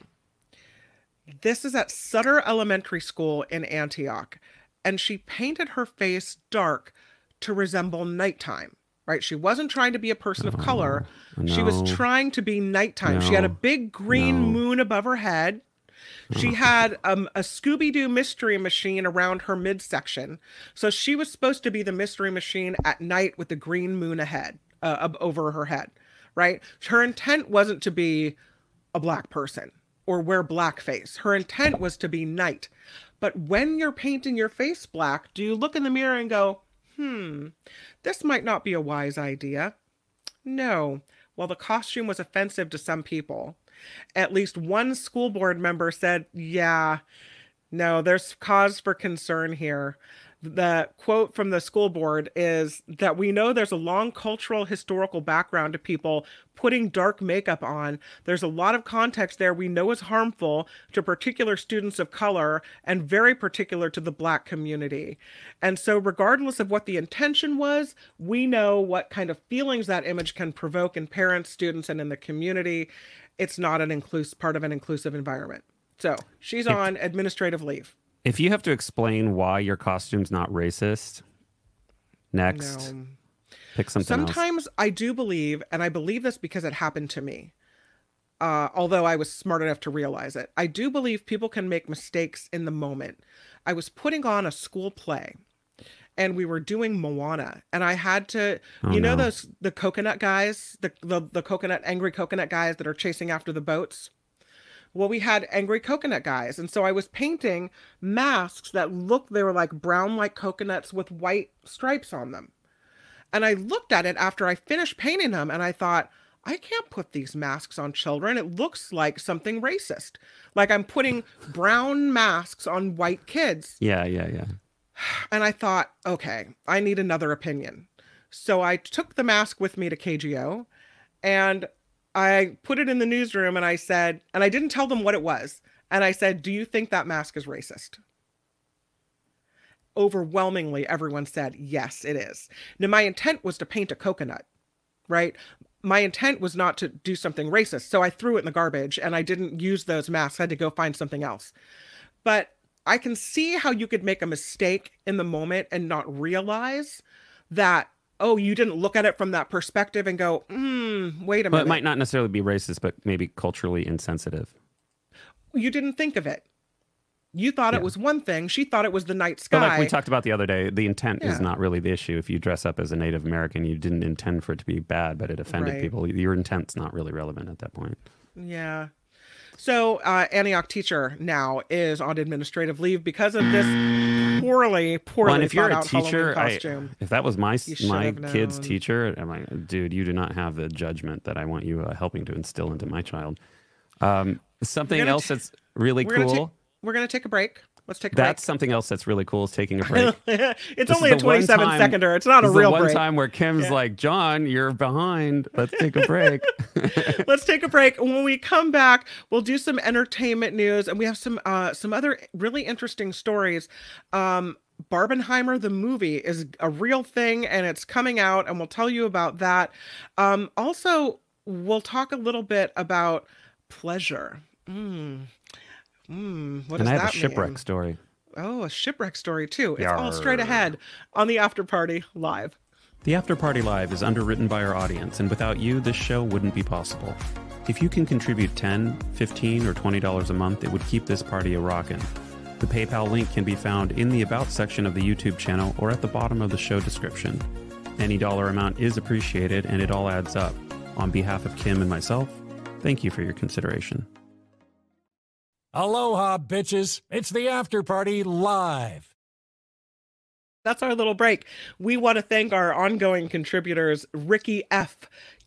This is at Sutter Elementary School in Antioch, and she painted her face dark to resemble nighttime. Right? She wasn't trying to be a person of color. She was trying to be nighttime. She had a big green No. moon above her head. She had um, a Scooby Doo mystery machine around her midsection. So she was supposed to be the mystery machine at night with the green moon ahead, uh, over her head, right? Her intent wasn't to be a black person or wear blackface. Her intent was to be night. But when you're painting your face black, do you look in the mirror and go, hmm, this might not be a wise idea? No. Well, the costume was offensive to some people. At least one school board member said, yeah, no, there's cause for concern here. The quote from the school board is that we know there's a long cultural historical background to people putting dark makeup on. There's a lot of context there we know is harmful to particular students of color and very particular to the black community. And so, regardless of what the intention was, we know what kind of feelings that image can provoke in parents, students, and in the community. It's not an inclusive part of an inclusive environment. So she's on administrative leave. If you have to explain why your costume's not racist, next, No. pick something else. Sometimes I do believe, and I believe this because it happened to me. Uh, although I was smart enough to realize it, I do believe people can make mistakes in the moment. I was putting on a school play, and we were doing Moana, and I had to, Oh, you know, no. those the coconut guys, the, the the coconut angry coconut guys that are chasing after the boats. Well, we had angry coconut guys, and so I was painting masks that looked they were like brown like coconuts with white stripes on them. And I looked at it after I finished painting them and I thought, I can't put these masks on children. It looks like something racist. Like I'm putting brown masks on white kids. yeah, yeah, yeah. And I thought, okay, I need another opinion. So I took the mask with me to KGO and I put it in the newsroom and I said, and I didn't tell them what it was. And I said, Do you think that mask is racist? Overwhelmingly, everyone said, Yes, it is. Now, my intent was to paint a coconut, right? My intent was not to do something racist. So I threw it in the garbage and I didn't use those masks. I had to go find something else. But I can see how you could make a mistake in the moment and not realize that oh you didn't look at it from that perspective and go mm, wait a But minute it might not necessarily be racist, but maybe culturally insensitive. you didn't think of it you thought Yeah. it was one thing she thought it was the night sky But like we talked about the other day, the intent is not really the issue. If you dress up as a Native American, you didn't intend for it to be bad, but it offended Right. people. Your intent's not really relevant at that point. Yeah. So uh, Antioch teacher now is on administrative leave because of this poorly, poorly Well, if you're a thought out Halloween teacher, I, costume. if that was my my kid's teacher, I'm like, dude, you do not have the judgment that I want you uh, helping to instill into my child. Um, something else that's really we're gonna cool. we're gonna take a break. Let's take a That's something else that's really cool is taking a break. it's This only a 27 time- seconder. It's not a real the one break. time where Kim's Yeah. like, John, you're behind. Let's take a break. Let's take a break. When we come back, we'll do some entertainment news, and we have some uh, some other really interesting stories. Um, Barbenheimer the movie is a real thing, and it's coming out, and we'll tell you about that. Um, also, we'll talk a little bit about pleasure. Mm. Mm, what and I have that a shipwreck mean? story. Oh, a shipwreck story too. It's all straight ahead on the after party live. The After Party Live is underwritten by our audience, and without you, this show wouldn't be possible. If you can contribute 10 15 or $20 a month, it would keep this party a rockin'. The PayPal link can be found in the About section of the YouTube channel or at the bottom of the show description. Any dollar amount is appreciated, and it all adds up. On behalf of Kim and myself, thank you for your consideration. Aloha, bitches. It's the after party live. That's our little break. We want to thank our ongoing contributors Ricky F,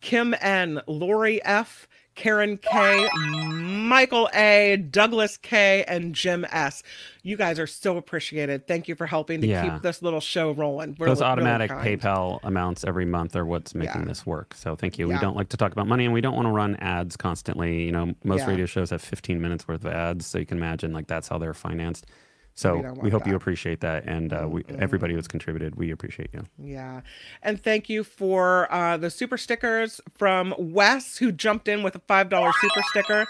Kim N, Lori F, Karen K, Michael A, Douglas K, and Jim S. You guys are so appreciated. Thank you for helping to Yeah. keep this little show rolling. We're Those really automatic kind. PayPal amounts every month are what's making Yeah. this work. So thank you. Yeah. We don't like to talk about money and we don't want to run ads constantly. You know, most radio shows have 15 minutes worth of ads. So you can imagine like that's how they're financed. We So we, want hope you appreciate that. And uh, we, everybody who's contributed, we appreciate you. Yeah. And thank you for uh, the super stickers from Wes, who jumped in with a $5 super sticker.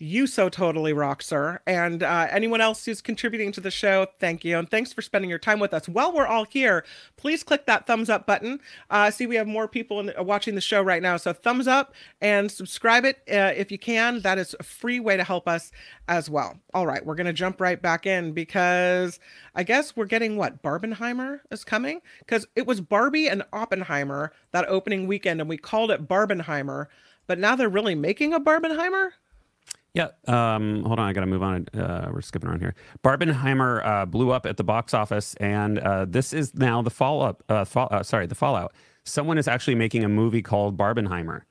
You so totally rock, sir. And uh, anyone else who's contributing to the show, thank you. And thanks for spending your time with us. While we're all here, please click that thumbs up button. Uh, see, we have more people in, uh, watching the show right now. So thumbs up and subscribe it uh, if you can. That is a free way to help us as well. All right, we're going to jump right back in because I guess we're getting what? Barbenheimer is coming? Because it was Barbie and Oppenheimer that opening weekend, and we called it Barbenheimer. But now they're really making a Barbenheimer? Yeah. Um, hold on. I got to move on. Uh, we're skipping around here. Barbenheimer uh, blew up at the box office, and uh, this is now the follow up. Uh, fall, uh, sorry, the fallout. Someone is actually making a movie called Barbenheimer.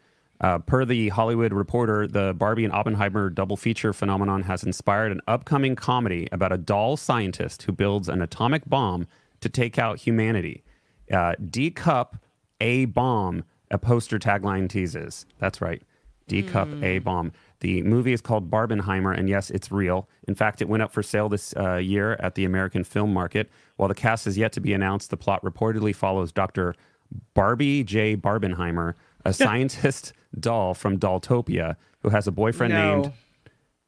Uh, per the Hollywood Reporter, the Barbie and Oppenheimer double feature phenomenon has inspired an upcoming comedy about a doll scientist who builds an atomic bomb to take out humanity. Uh, D Cup A Bomb, a poster tagline teases. That's right. D Cup A Bomb. The movie is called Barbenheimer, and yes, it's real. In fact, it went up for sale this uh, year at the American Film Market. While the cast is yet to be announced, the plot reportedly follows Dr. Barbie J. Barbenheimer, a scientist doll from Dolltopia who has a boyfriend No. named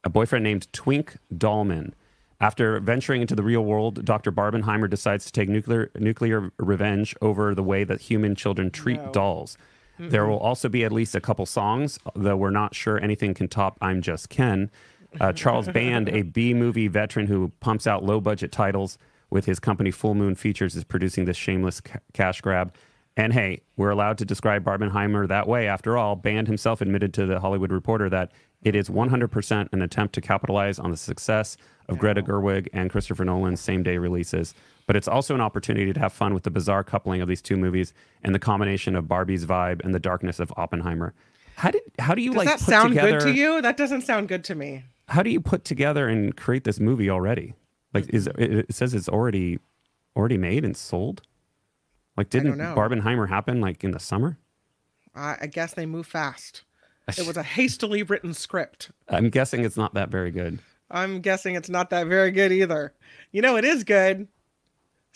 a boyfriend named Twink Dahlman. After venturing into the real world, Dr. Barbenheimer decides to take nuclear nuclear revenge over the way that human children treat No. dolls. There will also be at least a couple songs, though we're not sure anything can top "I'm Just Ken." Uh, Charles Band, a B movie veteran who pumps out low budget titles with his company Full Moon Features, is producing this shameless ca- cash grab. And hey, we're allowed to describe Barbenheimer that way. After all, Band himself admitted to the Hollywood Reporter that it is 100% an attempt to capitalize on the success of Greta Gerwig and Christopher Nolan's same day releases. But it's also an opportunity to have fun with the bizarre coupling of these two movies and the combination of Barbie's vibe and the darkness of Oppenheimer. How did how do you Does like Does that sound together, good to you? That doesn't sound good to me. How do you put together and create this movie already? Like is it, it says it's already already made and sold? Like didn't. Barbenheimer happen like in the summer? I, I guess they move fast. It was a hastily written script. I'm guessing it's not that very good. I'm guessing it's not that very good either. You know, it is good.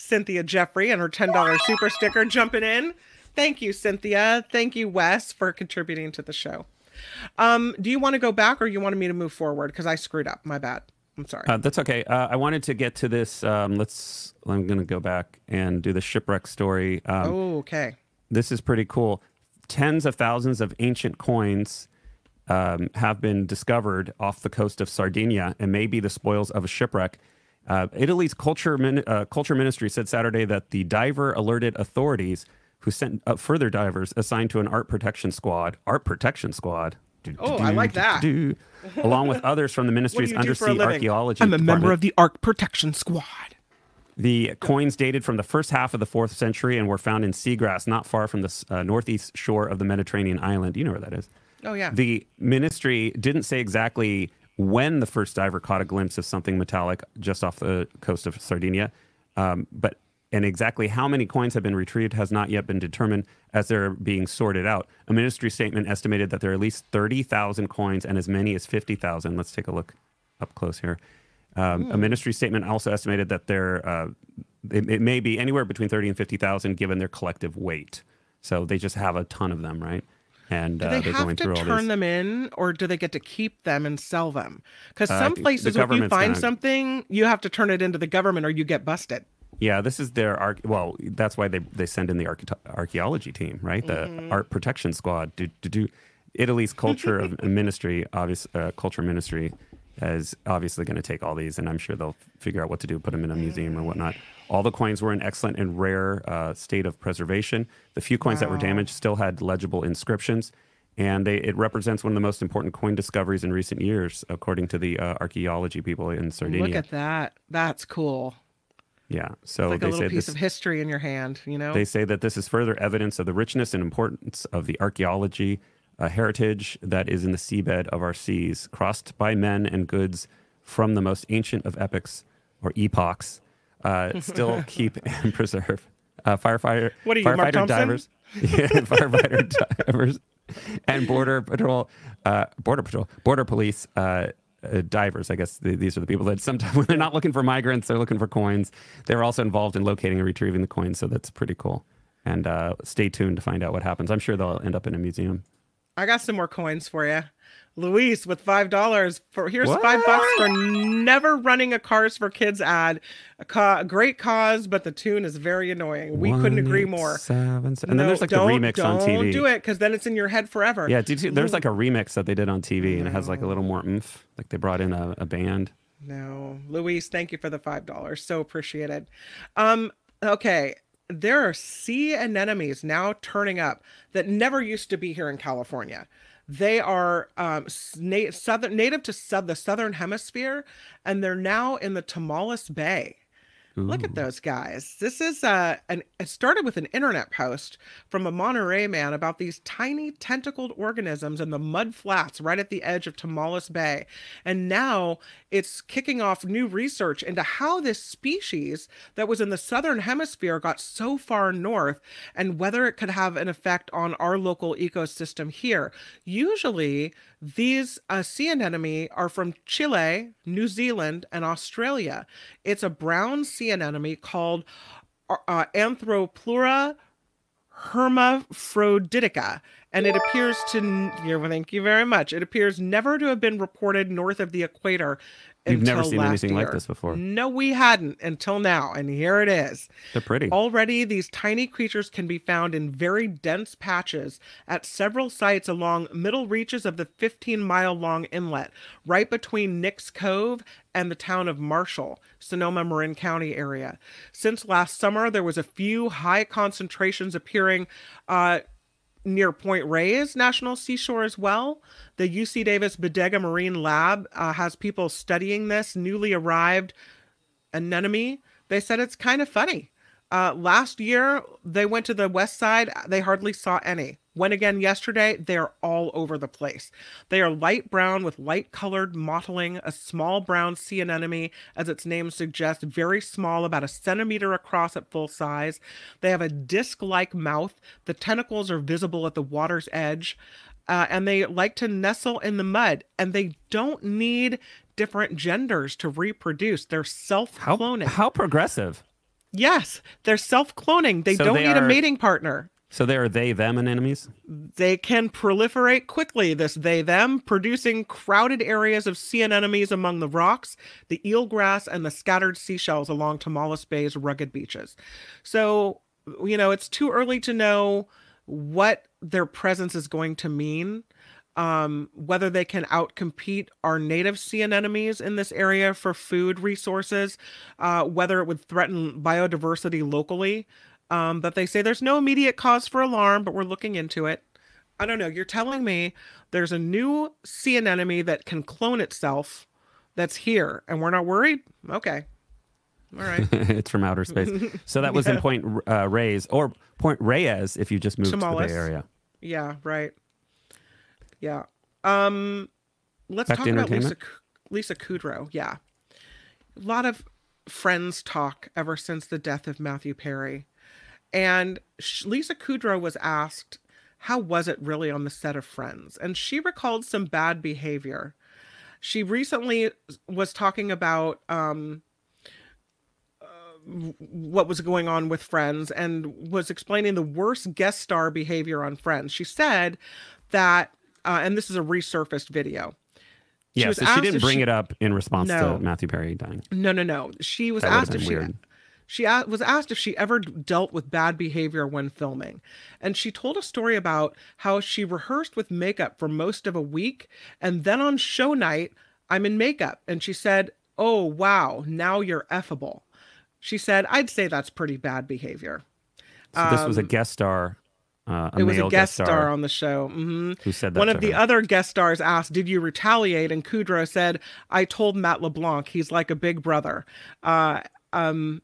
Cynthia Jeffrey and her $10 super sticker jumping in. Thank you, Cynthia. Thank you, Wes, for contributing to the show. Um, do you want to go back or you wanted me to move forward? Because I screwed up. My bad. I'm sorry. Uh, that's okay. Uh, I wanted to get to this. Um, let's. I'm going to go back and do the shipwreck story. Um, oh, okay. This is pretty cool. Tens of thousands of ancient coins um, have been discovered off the coast of Sardinia and may be the spoils of a shipwreck. Uh, Italy's culture min- uh, culture ministry said Saturday that the diver alerted authorities, who sent uh, further divers assigned to an art protection squad. Art protection squad. Oh, I like that. Along with others from the ministry's do you do for a undersea archaeology. I'm a member of the Ark Protection Squad. The coins dated from the first half of the fourth century and were found in seagrass not far from the uh, northeast shore of the Mediterranean island. You know where that is. Oh yeah. The ministry didn't say exactly when the first diver caught a glimpse of something metallic just off the coast of Sardinia, um, but and exactly how many coins have been retrieved has not yet been determined as they're being sorted out. A ministry statement estimated that there are at least 30,000 coins and as many as 50,000. Let's take a look up close here. Um, A ministry statement also estimated that there uh, it, it may be anywhere between 30 and 50,000 given their collective weight. So they just have a ton of them, right? And do uh, they they're have going to through turn these. them in, or do they get to keep them and sell them? Because Uh, some the places, if you find gonna- something, you have to turn it into the government, or you get busted. Yeah, this is their arch. Well, that's why they, they send in the arche- archaeology team, right? The Mm-hmm. art protection squad. Do, do, do. Italy's culture of ministry, obvious uh, culture ministry, is obviously going to take all these, and I'm sure they'll figure out what to do, put them in a museum or whatnot. All the coins were in excellent and rare uh, state of preservation. The few coins that were damaged still had legible inscriptions, and they, it represents one of the most important coin discoveries in recent years, according to the uh, archaeology people in Sardinia. Look at that. That's cool. yeah, so Like a they little say piece this, of history in your hand. You know. they say that this is further evidence of the richness and importance of the archaeology uh, heritage that is in the seabed of our seas, crossed by men and goods from the most ancient of epochs or epochs, uh, still keep and preserve. Uh, firefighter, What are you, firefighter divers, yeah, firefighter divers, and border patrol, uh, border patrol, border police. Uh, uh, divers, I guess th- these are the people that sometimes when they're not looking for migrants, they're looking for coins. They're also involved in locating and retrieving the coins, so that's pretty cool. And uh, stay tuned to find out what happens. I'm sure they'll end up in a museum. I got some more coins for you. Luis with five dollars for here's What? five bucks for never running a Cars for Kids ad. A, ca- great cause, but the tune is very annoying. We couldn't agree more. seven, se- and then there's like the don't- remix on TV. Don't do it because then it's in your head forever. Yeah, you, there's like a remix that they did on TV, and it has like a little more oomph. Like they brought in a, a band. No, Luis, thank you for the five dollars. So appreciated. Um, okay. There are sea anemones now turning up that never used to be here in California. They are um, na- southern, native to sou- the southern hemisphere, and they're now in the Tomales Bay. Look at those guys. This is uh, an it started with an internet post from a Monterey man about these tiny tentacled organisms in the mud flats right at the edge of Tomales Bay. And now it's kicking off new research into how this species that was in the southern hemisphere got so far north and whether it could have an effect on our local ecosystem here. Usually, these uh, sea anemone are from Chile, New Zealand, and Australia. It's a brown sea anemone called uh, Anthopleura hermaphroditica, and it appears to. Thank you very much. It appears never to have been reported north of the equator. You've never seen anything like this before. No, we hadn't until now, and here it is. They're pretty. Already, these tiny creatures can be found in very dense patches at several sites along middle reaches of the 15 mile long inlet, right between Nick's Cove and the town of Marshall, Sonoma Marin County area. Since last summer, there was a few high concentrations appearing uh, near Point Reyes National Seashore as well. The UC Davis Bodega Marine Lab uh, has people studying this newly arrived anemone. They said it's kind of funny. Uh, last year, they went to the west side. They hardly saw any. Went again yesterday. They're all over the place. They are light brown with light colored mottling, a small brown sea anemone, as its name suggests, very small, about a centimeter across at full size. They have a disc like mouth. The tentacles are visible at the water's edge. Uh, and they like to nestle in the mud. And they don't need different genders to reproduce. They're self how, cloning. how progressive. Yes, they're self cloning. They So don't they need a mating partner. So they are they them anemones. They can proliferate quickly, this they them, producing crowded areas of sea anemones among the rocks, the eelgrass, and the scattered seashells along Tomales Bay's rugged beaches. So, you know, it's too early to know what their presence is going to mean. Um, whether they can outcompete our native sea anemones in this area for food resources, uh, whether it would threaten biodiversity locally. Um, but they say there's no immediate cause for alarm, but we're looking into it. I don't know. You're telling me there's a new sea anemone that can clone itself that's here, and we're not worried? Okay. All right. it's from outer space. So that was in Point uh, Reyes or Point Reyes if you just moved to the. Bay Area. Yeah, right. Yeah. Um let's Back talk about Lisa Lisa Kudrow. Yeah. A lot of friends talk ever since the death of Matthew Perry. And Lisa Kudrow was asked how was it really on the set of Friends? And she recalled some bad behavior. She recently was talking about um what was going on with Friends and was explaining the worst guest star behavior on Friends. She said that, uh, and this is a resurfaced video. She Yeah, so she didn't bring she- it up in response No. to Matthew Perry dying. No, no, no. She was That asked if she weird. she a- was asked if she ever dealt with bad behavior when filming, and she told a story about how she rehearsed with makeup for most of a week, and then on show night, I'm in makeup, and she said, "Oh wow, now you're effable." She said, "I'd say that's pretty bad behavior." So this was a guest star, uh, a it was male a guest star on the show. hmm who said that. One of the her. other guest stars asked, "Did you retaliate?" And Kudrow said, "I told Matt LeBlanc he's like a big brother." Uh, um,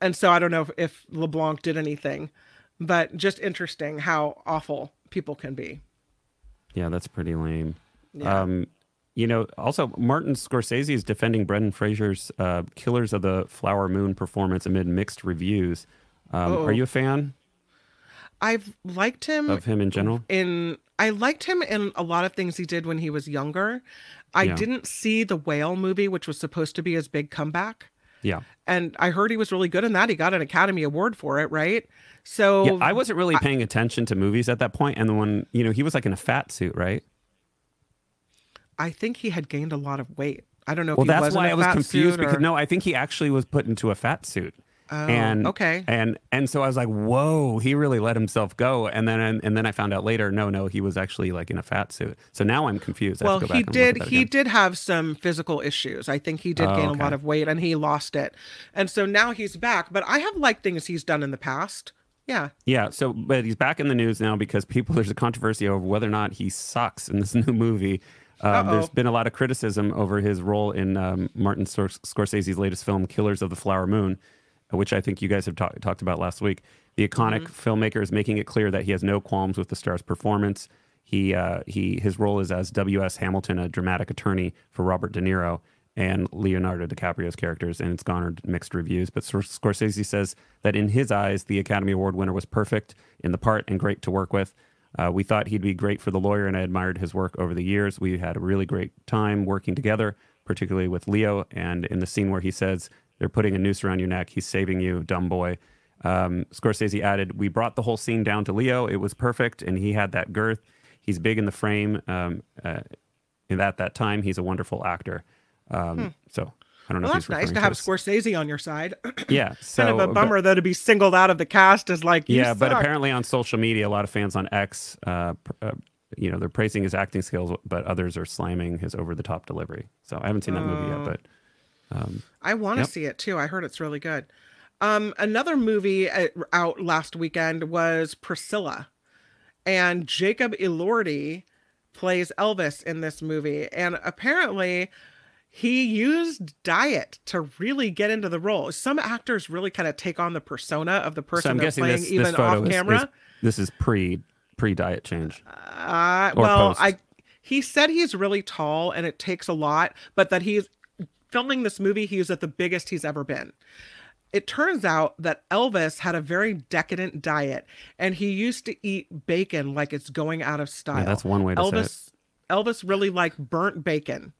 and so I don't know if, if LeBlanc did anything, but just interesting how awful people can be. Yeah, that's pretty lame. Yeah. Um, you know, also Martin Scorsese is defending Brendan Fraser's uh, "Killers of the Flower Moon" performance amid mixed reviews. Um, are you a fan I've liked him of him in general? in I liked him in a lot of things he did when he was younger. I Yeah. didn't see the Whale movie, which was supposed to be his big comeback. Yeah, And I heard he was really good in that. He got an Academy Award for it, right? So yeah. I wasn't really paying attention to movies at that point. and the one you know he was like in a fat suit, right? I think he had gained a lot of weight. I don't know if Well, that's why I was confused suit because no, I think he actually was put into a fat suit. Oh, and okay. and and so I was like, "Whoa!" He really let himself go, and then and then I found out later, no, no, he was actually like in a fat suit. So now I'm confused. Well, he and did. He again. did have some physical issues. I think he did Oh, gain okay. a lot of weight, and he lost it. And so now he's back. But I have liked things he's done in the past. Yeah. Yeah. So, but he's back in the news now because people there's a controversy over whether or not he sucks in this new movie. Um, there's been a lot of criticism over his role in um, Martin Scor- Scorsese's latest film, Killers of the Flower Moon, which I think you guys have talk- talked about last week. The iconic filmmaker is making it clear that he has no qualms with the star's performance. He uh, he his role is as W.S. Hamilton, a dramatic attorney for Robert De Niro and Leonardo DiCaprio's characters, and it's garnered mixed reviews. But Scor- Scorsese says that in his eyes, the Academy Award winner was perfect in the part and great to work with. Uh, we thought he'd be great for the lawyer, and I admired his work over the years. We had a really great time working together, particularly with Leo. And in the scene where he says, They're putting a noose around your neck, he's saving you, dumb boy. Um, Scorsese added, We brought the whole scene down to Leo. It was perfect, and he had that girth. He's big in the frame. Um, uh, and at that time, he's a wonderful actor. Um, So I don't know Hmm. Well, that's nice to have us. Scorsese on your side. Yeah. So, kind of a but- bummer though to be singled out of the cast as like you yeah, but apparently on social media, a lot of fans on X, uh, pr- uh, you know, they're praising his acting skills, but others are slamming his over-the-top delivery. So I haven't seen that movie Oh. yet, but um, I want to Yep. see it too. I heard it's really good. Um, another movie uh, out last weekend was Priscilla, and Jacob Elordi plays Elvis in this movie, and apparently he used diet to really get into the role. Some actors really kind of take on the persona of the so person I'm they're guessing playing, this, even this photo off is- camera. Is, this is pre pre diet change. Uh, well, post. I he said he's really tall and it takes a lot, but that he's filming this movie, he was at the biggest he's ever been. It turns out that Elvis had a very decadent diet and he used to eat bacon like it's going out of style. that's one way to say it. Elvis Elvis really liked burnt bacon.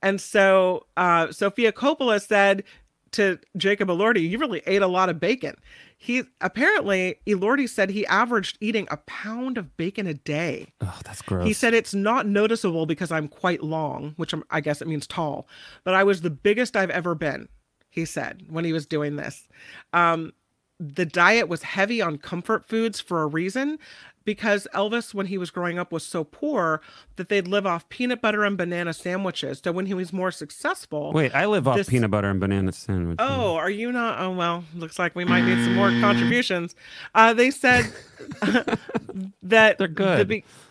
And so uh, Sofia Coppola said, to Jacob Elordi, you really ate a lot of bacon. He apparently Elordi said he averaged eating a pound of bacon a day. Oh, that's gross. He said it's not noticeable because I'm quite long, which I'm, I guess it means tall, but I was the biggest I've ever been. He said when he was doing this. Um, the diet was heavy on comfort foods for a reason because Elvis, when he was growing up, was so poor that they'd live off peanut butter and banana sandwiches. So when he was more successful, Wait, I live off this- peanut butter and banana sandwiches. Oh, are you not? Oh, well, looks like we might need some more contributions. Uh, they said that They're the good. be- There's nothing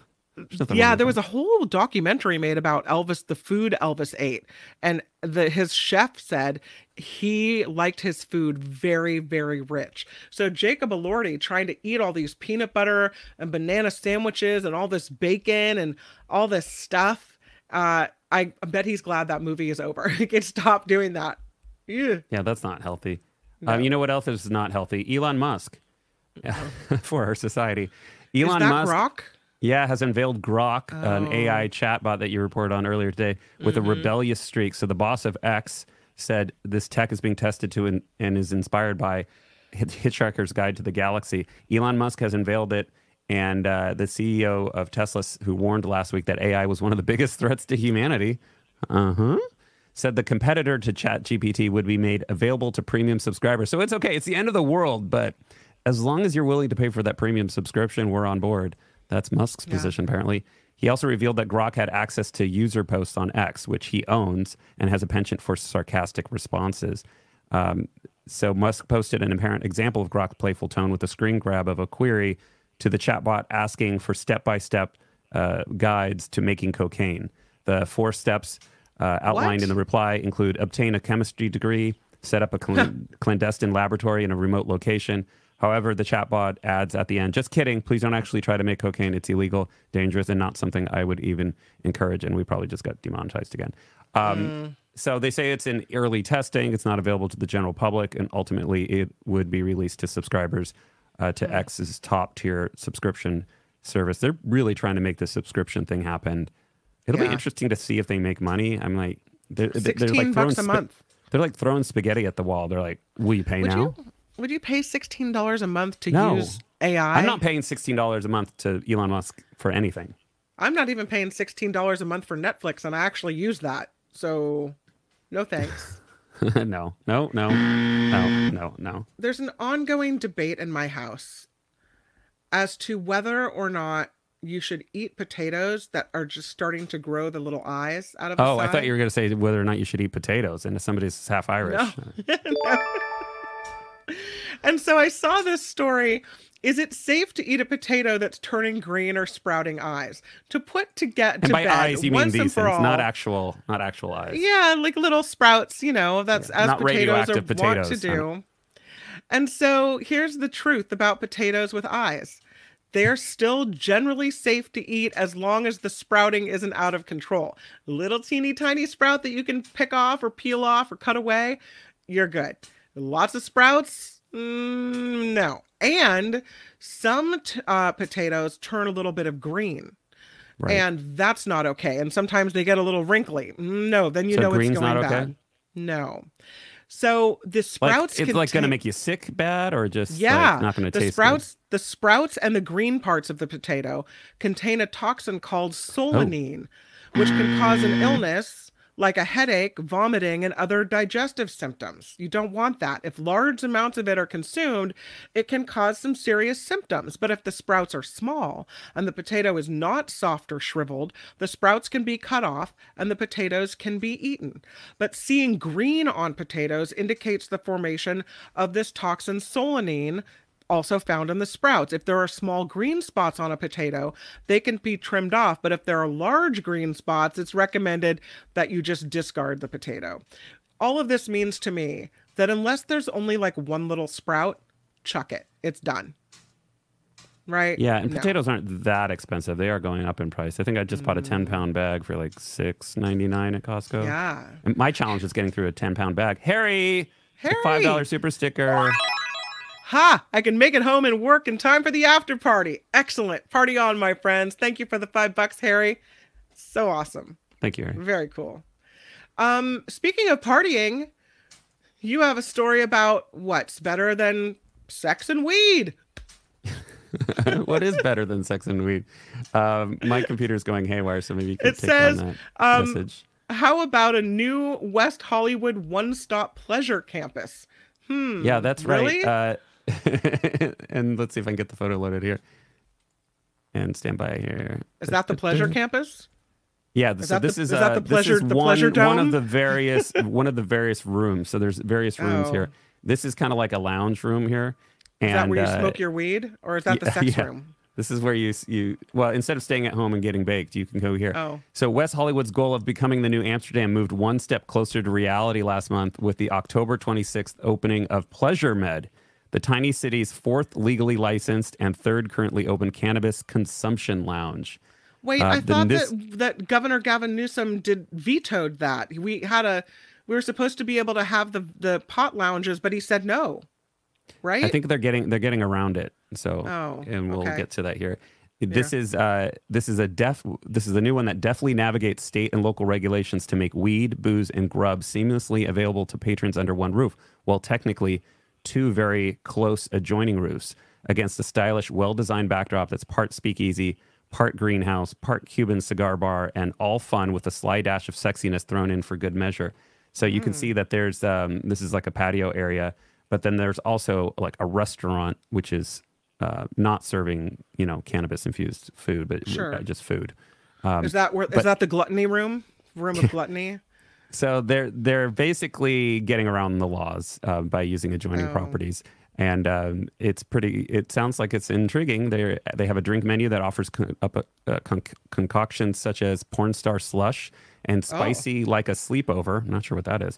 yeah, there was a whole documentary made about Elvis, the food Elvis ate, and the his chef said he liked his food very, very rich. So Jacob Elordi trying to eat all these peanut butter and banana sandwiches and all this bacon and all this stuff. Uh, I, I bet he's glad that movie is over. he can stop doing that. Yeah. Yeah, that's not healthy. No. Um, you know what else is not healthy? Elon Musk for our society. Elon Musk, Grok? Yeah, has unveiled Grok, an Oh. AI chatbot that you reported on earlier today, with Mm-hmm. a rebellious streak. So the boss of X said this tech is being tested to and, and is inspired by Hitch- Hitchhiker's Guide to the Galaxy. Elon Musk has unveiled it. And uh, the CEO of Tesla, who warned last week that AI was one of the biggest threats to humanity, uh huh, said the competitor to ChatGPT would be made available to premium subscribers. So it's okay. It's the end of the world, but as long as you're willing to pay for that premium subscription, we're on board. That's Musk's Yeah. position, apparently. He also revealed that Grok had access to user posts on X, which he owns and has a penchant for sarcastic responses. Um, so Musk posted an apparent example of Grok's playful tone with a screen grab of a query to the chatbot asking for step-by-step uh, guides to making cocaine. The four steps uh, outlined What? in the reply include obtain a chemistry degree, set up a cl- clandestine laboratory in a remote location. However, the chatbot adds at the end, just kidding, please don't actually try to make cocaine. It's illegal, dangerous, and not something I would even encourage. And we probably just got demonetized again. Um, So they say it's in early testing, it's not available to the general public, and ultimately it would be released to subscribers uh, to X's top tier subscription service. They're really trying to make this subscription thing happen. It'll be interesting to see if they make money. I'm like, they're, they're 16 like throwing bucks a month. They're like throwing spaghetti at the wall. They're like, will you pay Would now? you would you pay sixteen dollars a month to No. use AI? I'm not paying sixteen dollars a month to Elon Musk for anything. I'm not even paying sixteen dollars a month for Netflix, and I actually use that. So, no thanks. no, no, no, no, no, no. There's an ongoing debate in my house as to whether or not you should eat potatoes that are just starting to grow the little eyes out of the Oh, I thought you were going to say whether or not you should eat potatoes, and if somebody's half Irish. No. And so I saw this story. Is it safe to eat a potato that's turning green or sprouting eyes? To put to get And to by bed eyes, you mean these things, all. not actual, not actual eyes. Yeah, like little sprouts, you know, that's Yeah, as potatoes are radioactive want to potatoes, do. And so here's the truth about potatoes with eyes. They're still generally safe to eat as long as the sprouting isn't out of control. Little teeny tiny sprout that you can pick off or peel off or cut away, you're good. Lots of sprouts, mm, no. And some t- uh, potatoes turn a little bit of green. Right. And that's not okay. And sometimes they get a little wrinkly. No, then you So know it's going okay? bad. No. So the like, sprouts it's like going to make you sick bad, or just like, yeah, not going to the taste sprouts, the sprouts and the green parts of the potato contain a toxin called solanine, which can cause an illness like a headache, vomiting, and other digestive symptoms. You don't want that. If large amounts of it are consumed, it can cause some serious symptoms. But if the sprouts are small and the potato is not soft or shriveled, the sprouts can be cut off and the potatoes can be eaten. But seeing green on potatoes indicates the formation of this toxin solanine also found in the sprouts. If there are small green spots on a potato, they can be trimmed off. But if there are large green spots, it's recommended that you just discard the potato. All of this means to me that unless there's only like one little sprout, chuck it. It's done. Right? Yeah, and No. potatoes aren't that expensive. They are going up in price. I think I just bought a ten pound bag for like six ninety nine at Costco. Mm. Yeah. And my challenge is getting through a ten pound bag. Harry, Harry! five dollar super sticker. Ha! I can make it home and work in time for the after party. Excellent. Party on, my friends. Thank you for the five bucks, Harry. So awesome. Thank you, Harry. Very cool. Um, speaking of partying, you have a story about what's better than sex and weed. what is better than sex and weed? Um, my computer's going haywire, so maybe you can It take says, on that um, message. How about a new West Hollywood one-stop pleasure campus? Hmm. Yeah, that's really? right. Uh, and let's see if I can get the photo loaded here. And stand by here. Is that the pleasure campus? Yeah, so that the- this is, is that uh, the this pleasure- is the one, one of the various one of the various rooms. So there's various rooms Oh. here. This is kind of like a lounge room here. And Is that where you uh, smoke your weed, or is that the yeah, sex yeah. room? This is where you you well instead of staying at home and getting baked, you can go here. Oh. So West Hollywood's goal of becoming the new Amsterdam moved one step closer to reality last month with the October 26th opening of Pleasure Med, the tiny city's fourth legally licensed and third currently open cannabis consumption lounge. Wait, Uh, I thought this- that that Governor Gavin Newsom did vetoed that. We had a we were supposed to be able to have the the pot lounges, but he said no. Right? I think they're getting they're getting around it. So Oh, and we'll okay. get to that here. This is uh this is a def this is a new one that deftly navigates state and local regulations to make weed, booze, and grub seamlessly available to patrons under one roof, while technically two very close adjoining roofs against a stylish, well-designed backdrop that's part speakeasy, part greenhouse, part Cuban cigar bar, and all fun with a sly dash of sexiness thrown in for good measure. So you can see that there's um, this is like a patio area, but then there's also like a restaurant which is uh, not serving you know cannabis infused food, but Sure. uh, just food. is that where is but- that the gluttony room? Room of gluttony? So they're they're basically getting around the laws uh, by using adjoining Oh. properties, and um, it's pretty. It sounds like it's intriguing. They they have a drink menu that offers con- up a, uh, con- concoctions such as porn star slush and spicy like a sleepover. I'm not sure what that is.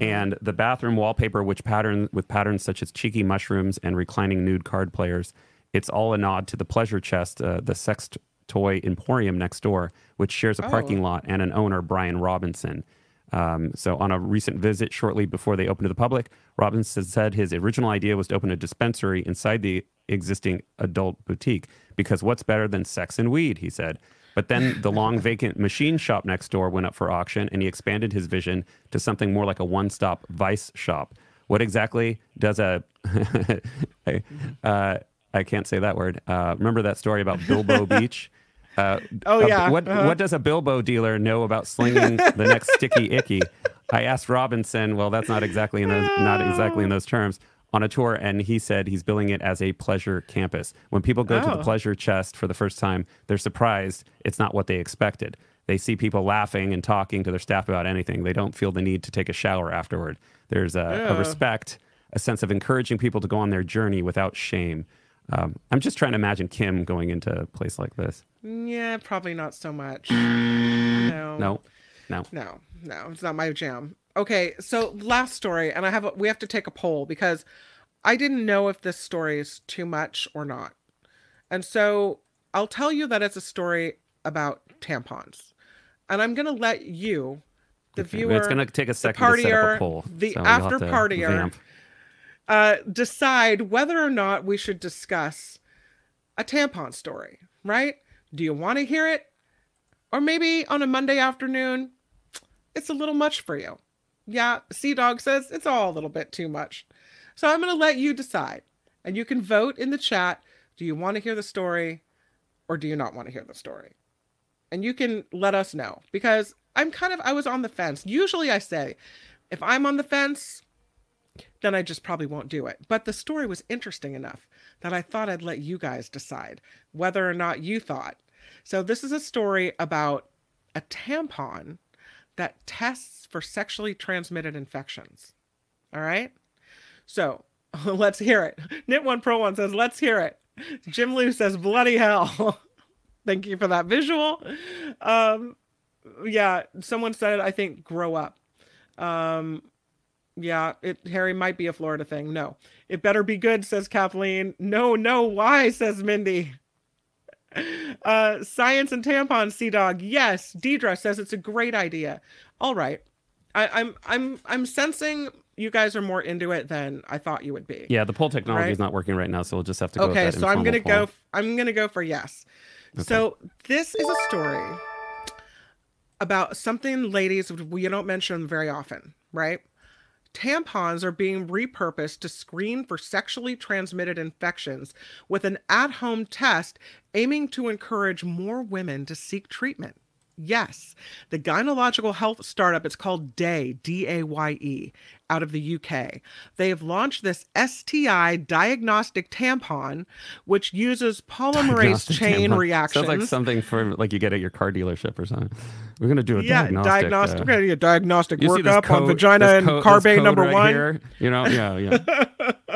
And the bathroom wallpaper, which pattern with patterns such as cheeky mushrooms and reclining nude card players, it's all a nod to the pleasure chest, uh, the sex toy emporium next door, which shares a parking lot and an owner, Brian Robinson. Um, so, on a recent visit shortly before they opened to the public, Robinson said his original idea was to open a dispensary inside the existing adult boutique because what's better than sex and weed, he said. But then the long vacant machine shop next door went up for auction and he expanded his vision to something more like a one stop vice shop. What exactly does a. I, uh, I can't say that word. Uh, remember that story about Bilbo Beach? Uh, Oh, a- yeah. What Uh-huh. what does a Bilbo dealer know about slinging the next sticky icky? I asked Robinson. Well, that's not exactly in those not exactly in those terms on a tour, and he said he's billing it as a pleasure campus. When people go to the Oh. pleasure chest for the first time, they're surprised it's not what they expected. They see people laughing and talking to their staff about anything. They don't feel the need to take a shower afterward. There's a, a respect, a sense of encouraging people to go on their journey without shame. Um, I'm just trying to imagine Kim going into a place like this. yeah, probably not so much. No. No, no. No, no, it's not my jam. Okay, so last story, and I have a, we have to take a poll because I didn't know if this story is too much or not, and so I'll tell you that it's a story about tampons, and I'm gonna let you, the Okay, viewer, It's going to take a the second to set up a poll. the so after partier, vamp. Uh, decide whether or not we should discuss a tampon story, right? Do you want to hear it? Or maybe on a Monday afternoon, it's a little much for you. Yeah, Sea Dog says it's all a little bit too much. So I'm going to let you decide. And you can vote in the chat. Do you want to hear the story or do you not want to hear the story? And you can let us know because I'm kind of, I was on the fence. Usually I say, if I'm on the fence, then I just probably won't do it. But the story was interesting enough that I thought I'd let you guys decide whether or not you thought. So, this is a story about a tampon that tests for sexually transmitted infections. All right. So, let's hear it. Knit One Pro One says, let's hear it. Jim Lou says, bloody hell. Thank you for that visual. Um, yeah, someone said, I think, grow up. Um, yeah, it Harry might be a Florida thing. No, it better be good, says Kathleen. No, no, why, says Mindy. Uh, science and tampons, Sea Dog. Yes, Deidre says it's a great idea. All right, I, I'm I'm I'm sensing you guys are more into it than I thought you would be. Yeah, the poll technology Right. is not working right now, so we'll just have to go. Okay, so I'm gonna poll. go. I'm gonna go for yes. So this is a story about something ladies we don't mention very often, right? Tampons are being repurposed to screen for sexually transmitted infections with an at home test aiming to encourage more women to seek treatment. Yes, the gynecological health startup, it's called Daye, D A Y E, out of the UK. They have launched this STI diagnostic tampon, which uses polymerase Diagnostic chain tampon. reactions. Sounds like something for like you get at your car dealership or something. We're gonna do a yeah, diagnostic. uh, we're gonna do a diagnostic this workup on vagina and code- car bay number right one. here? You know, yeah, yeah.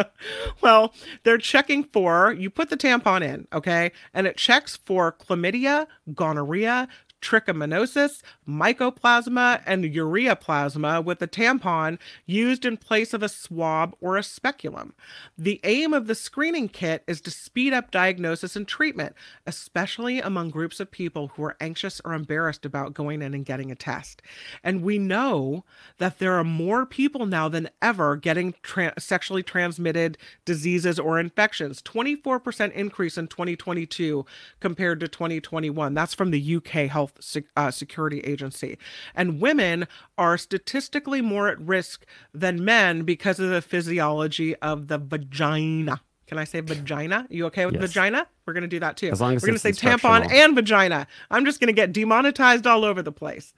Well, they're checking for you put the tampon in, okay, and it checks for chlamydia, gonorrhea, trichomoniasis, mycoplasma, and ureaplasma with a tampon used in place of a swab or a speculum. The aim of the screening kit is to speed up diagnosis and treatment, especially among groups of people who are anxious or embarrassed about going in and getting a test. And we know that there are more people now than ever getting tra- sexually transmitted diseases or infections. 24% increase in 2022 compared to 2021. That's from the UK Health Se- uh, Security Agency. And women are statistically more at risk than men because of the physiology of the vagina. Can I say vagina? You okay with Yes. vagina? We're going to do that too. As long as We're going to say tampon and vagina. I'm just going to get demonetized all over the place.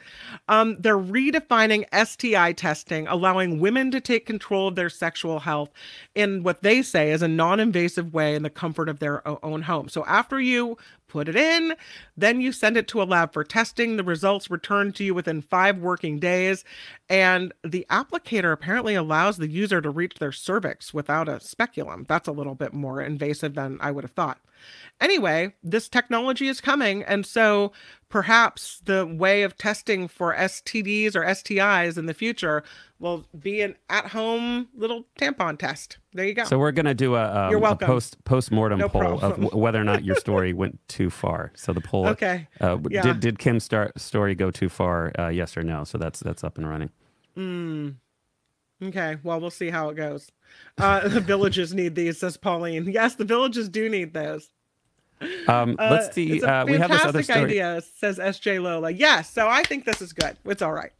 Um, they're redefining STI testing, allowing women to take control of their sexual health in what they say is a non invasive way in the comfort of their own home. So after you put it in, then you send it to a lab for testing. The results return to you within five working days. And the applicator apparently allows the user to reach their cervix without a speculum. That's a little bit more invasive than I would have thought. Anyway, this technology is coming. And so perhaps the way of testing for STDs or STIs in the future will be an at home little tampon test. There you go. So we're gonna do a, um, You're a welcome. post post mortem No poll of w- whether or not your story went too far. So the poll, Okay. uh, Yeah. did did Kim's star- story go too far? Uh, yes or no? So that's that's up and running. Okay, well, we'll see how it goes. Uh, the villages need these, says Pauline. Yes, the villages do need those. Um, Uh, let's see. Uh, we have this other fantastic story. idea, says SJ Lola. Yes, so I think this is good. It's all right.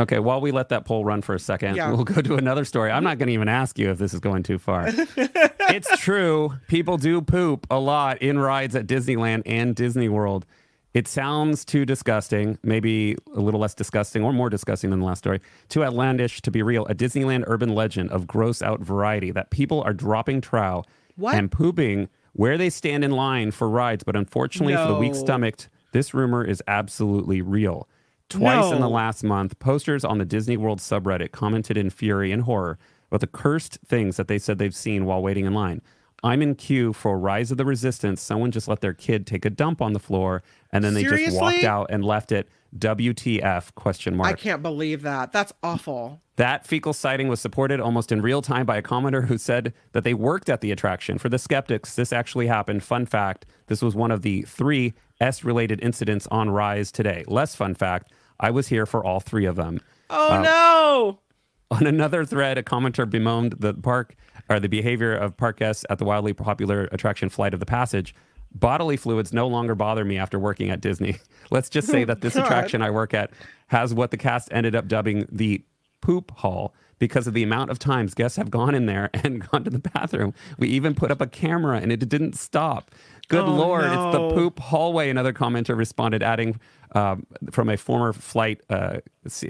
Okay, while we let that poll run for a second, Yeah. we'll go to another story. I'm not going to even ask you if this is going too far. it's true. People do poop a lot in rides at Disneyland and Disney World. It sounds too disgusting, maybe a little less disgusting or more disgusting than the last story, too outlandish to be real. A Disneyland urban legend of gross out variety that people are dropping trow What? and pooping where they stand in line for rides. But unfortunately, for the weak stomached, this rumor is absolutely real. Twice in the last month, posters on the Disney World subreddit commented in fury and horror about the cursed things that they said they've seen while waiting in line. I'm in queue for Rise of the Resistance. Someone just let their kid take a dump on the floor, and then they just walked out and left it. WTF? Question mark. I can't believe that. That's awful. That fecal sighting was supported almost in real time by a commenter who said that they worked at the attraction. For the skeptics, this actually happened. Fun fact this was one of the three S related incidents on Rise today. Less fun fact I was here for all three of them. Oh, um, no. On another thread, a commenter bemoaned the park or the behavior of park guests at the wildly popular attraction Flight of the Passage. Bodily fluids no longer bother me after working at Disney. Let's just say that this attraction I work at has what the cast ended up dubbing the poop hall because of the amount of times guests have gone in there and gone to the bathroom. We even put up a camera and it didn't stop. Good Oh, lord, it's the poop hallway. Another commenter responded, adding um, from a former flight, uh,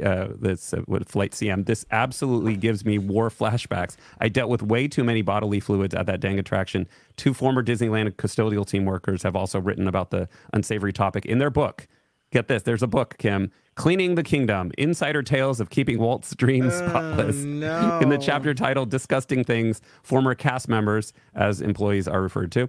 uh, this uh, flight CM. This absolutely gives me war flashbacks. I dealt with way too many bodily fluids at that dang attraction. Two former Disneyland custodial team workers have also written about the unsavory topic in their book. Get this, there's a book, Kim, Cleaning the Kingdom: Insider Tales of Keeping Walt's Dreams Spotless. no. In the chapter titled "Disgusting Things," former cast members, as employees are referred to,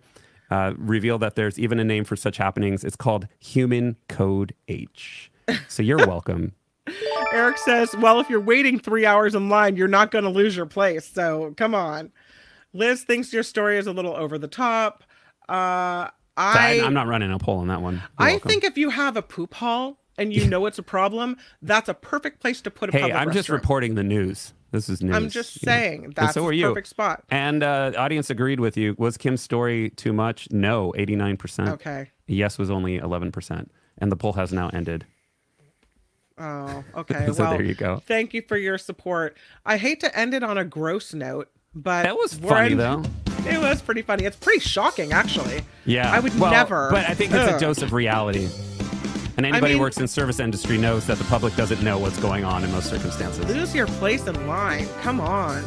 uh, reveal that there's even a name for such happenings. It's called Human Code H. So you're welcome. Eric says, well, if you're waiting three hours in line, you're not going to lose your place. So come on. Liz thinks your story is a little over the top. Uh, I, am not running a poll on that one. You're I welcome. think if you have a poop hall and you know it's a problem, that's a perfect place to put a Hey, public I'm just reporting the news. This is news. I'm just saying And that's so are you. perfect spot. And uh, audience agreed with you. Was Kim's story too much? No, 89%. Okay. Yes was only 11%. And the poll has now ended. Oh, okay. so well, there you go. Thank you for your support. I hate to end it on a gross note, but That was funny though. It was pretty funny. It's pretty shocking, actually. Yeah, I would Well, never. But I think it's a dose of reality. And anybody mean- who works in service industry knows that the public doesn't know what's going on in most circumstances. Lose your place in line. Come on.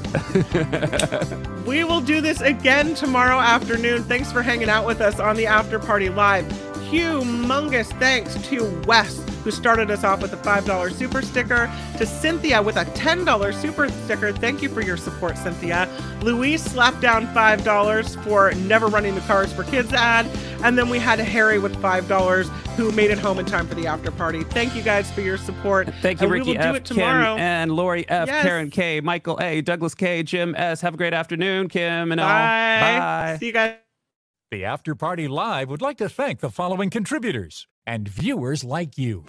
we will do this again tomorrow afternoon. Thanks for hanging out with us on the After Party Live. Humongous thanks to Wes, who started us off with a $5 super sticker, to Cynthia with a $10 super sticker. Thank you for your support, Cynthia. Louise slapped down $5 for never running the Cars for Kids ad. And then we had Harry with $5 who made it home in time for the after party. Thank you guys for your support. Thank you, and Ricky we will do F, it Kim, tomorrow. and Lori F, Yes. Karen K, Michael A, Douglas K, Jim S. Have a great afternoon, Kim and all. Bye. Bye. See you guys. The After Party Live would like to thank the following contributors and viewers like you.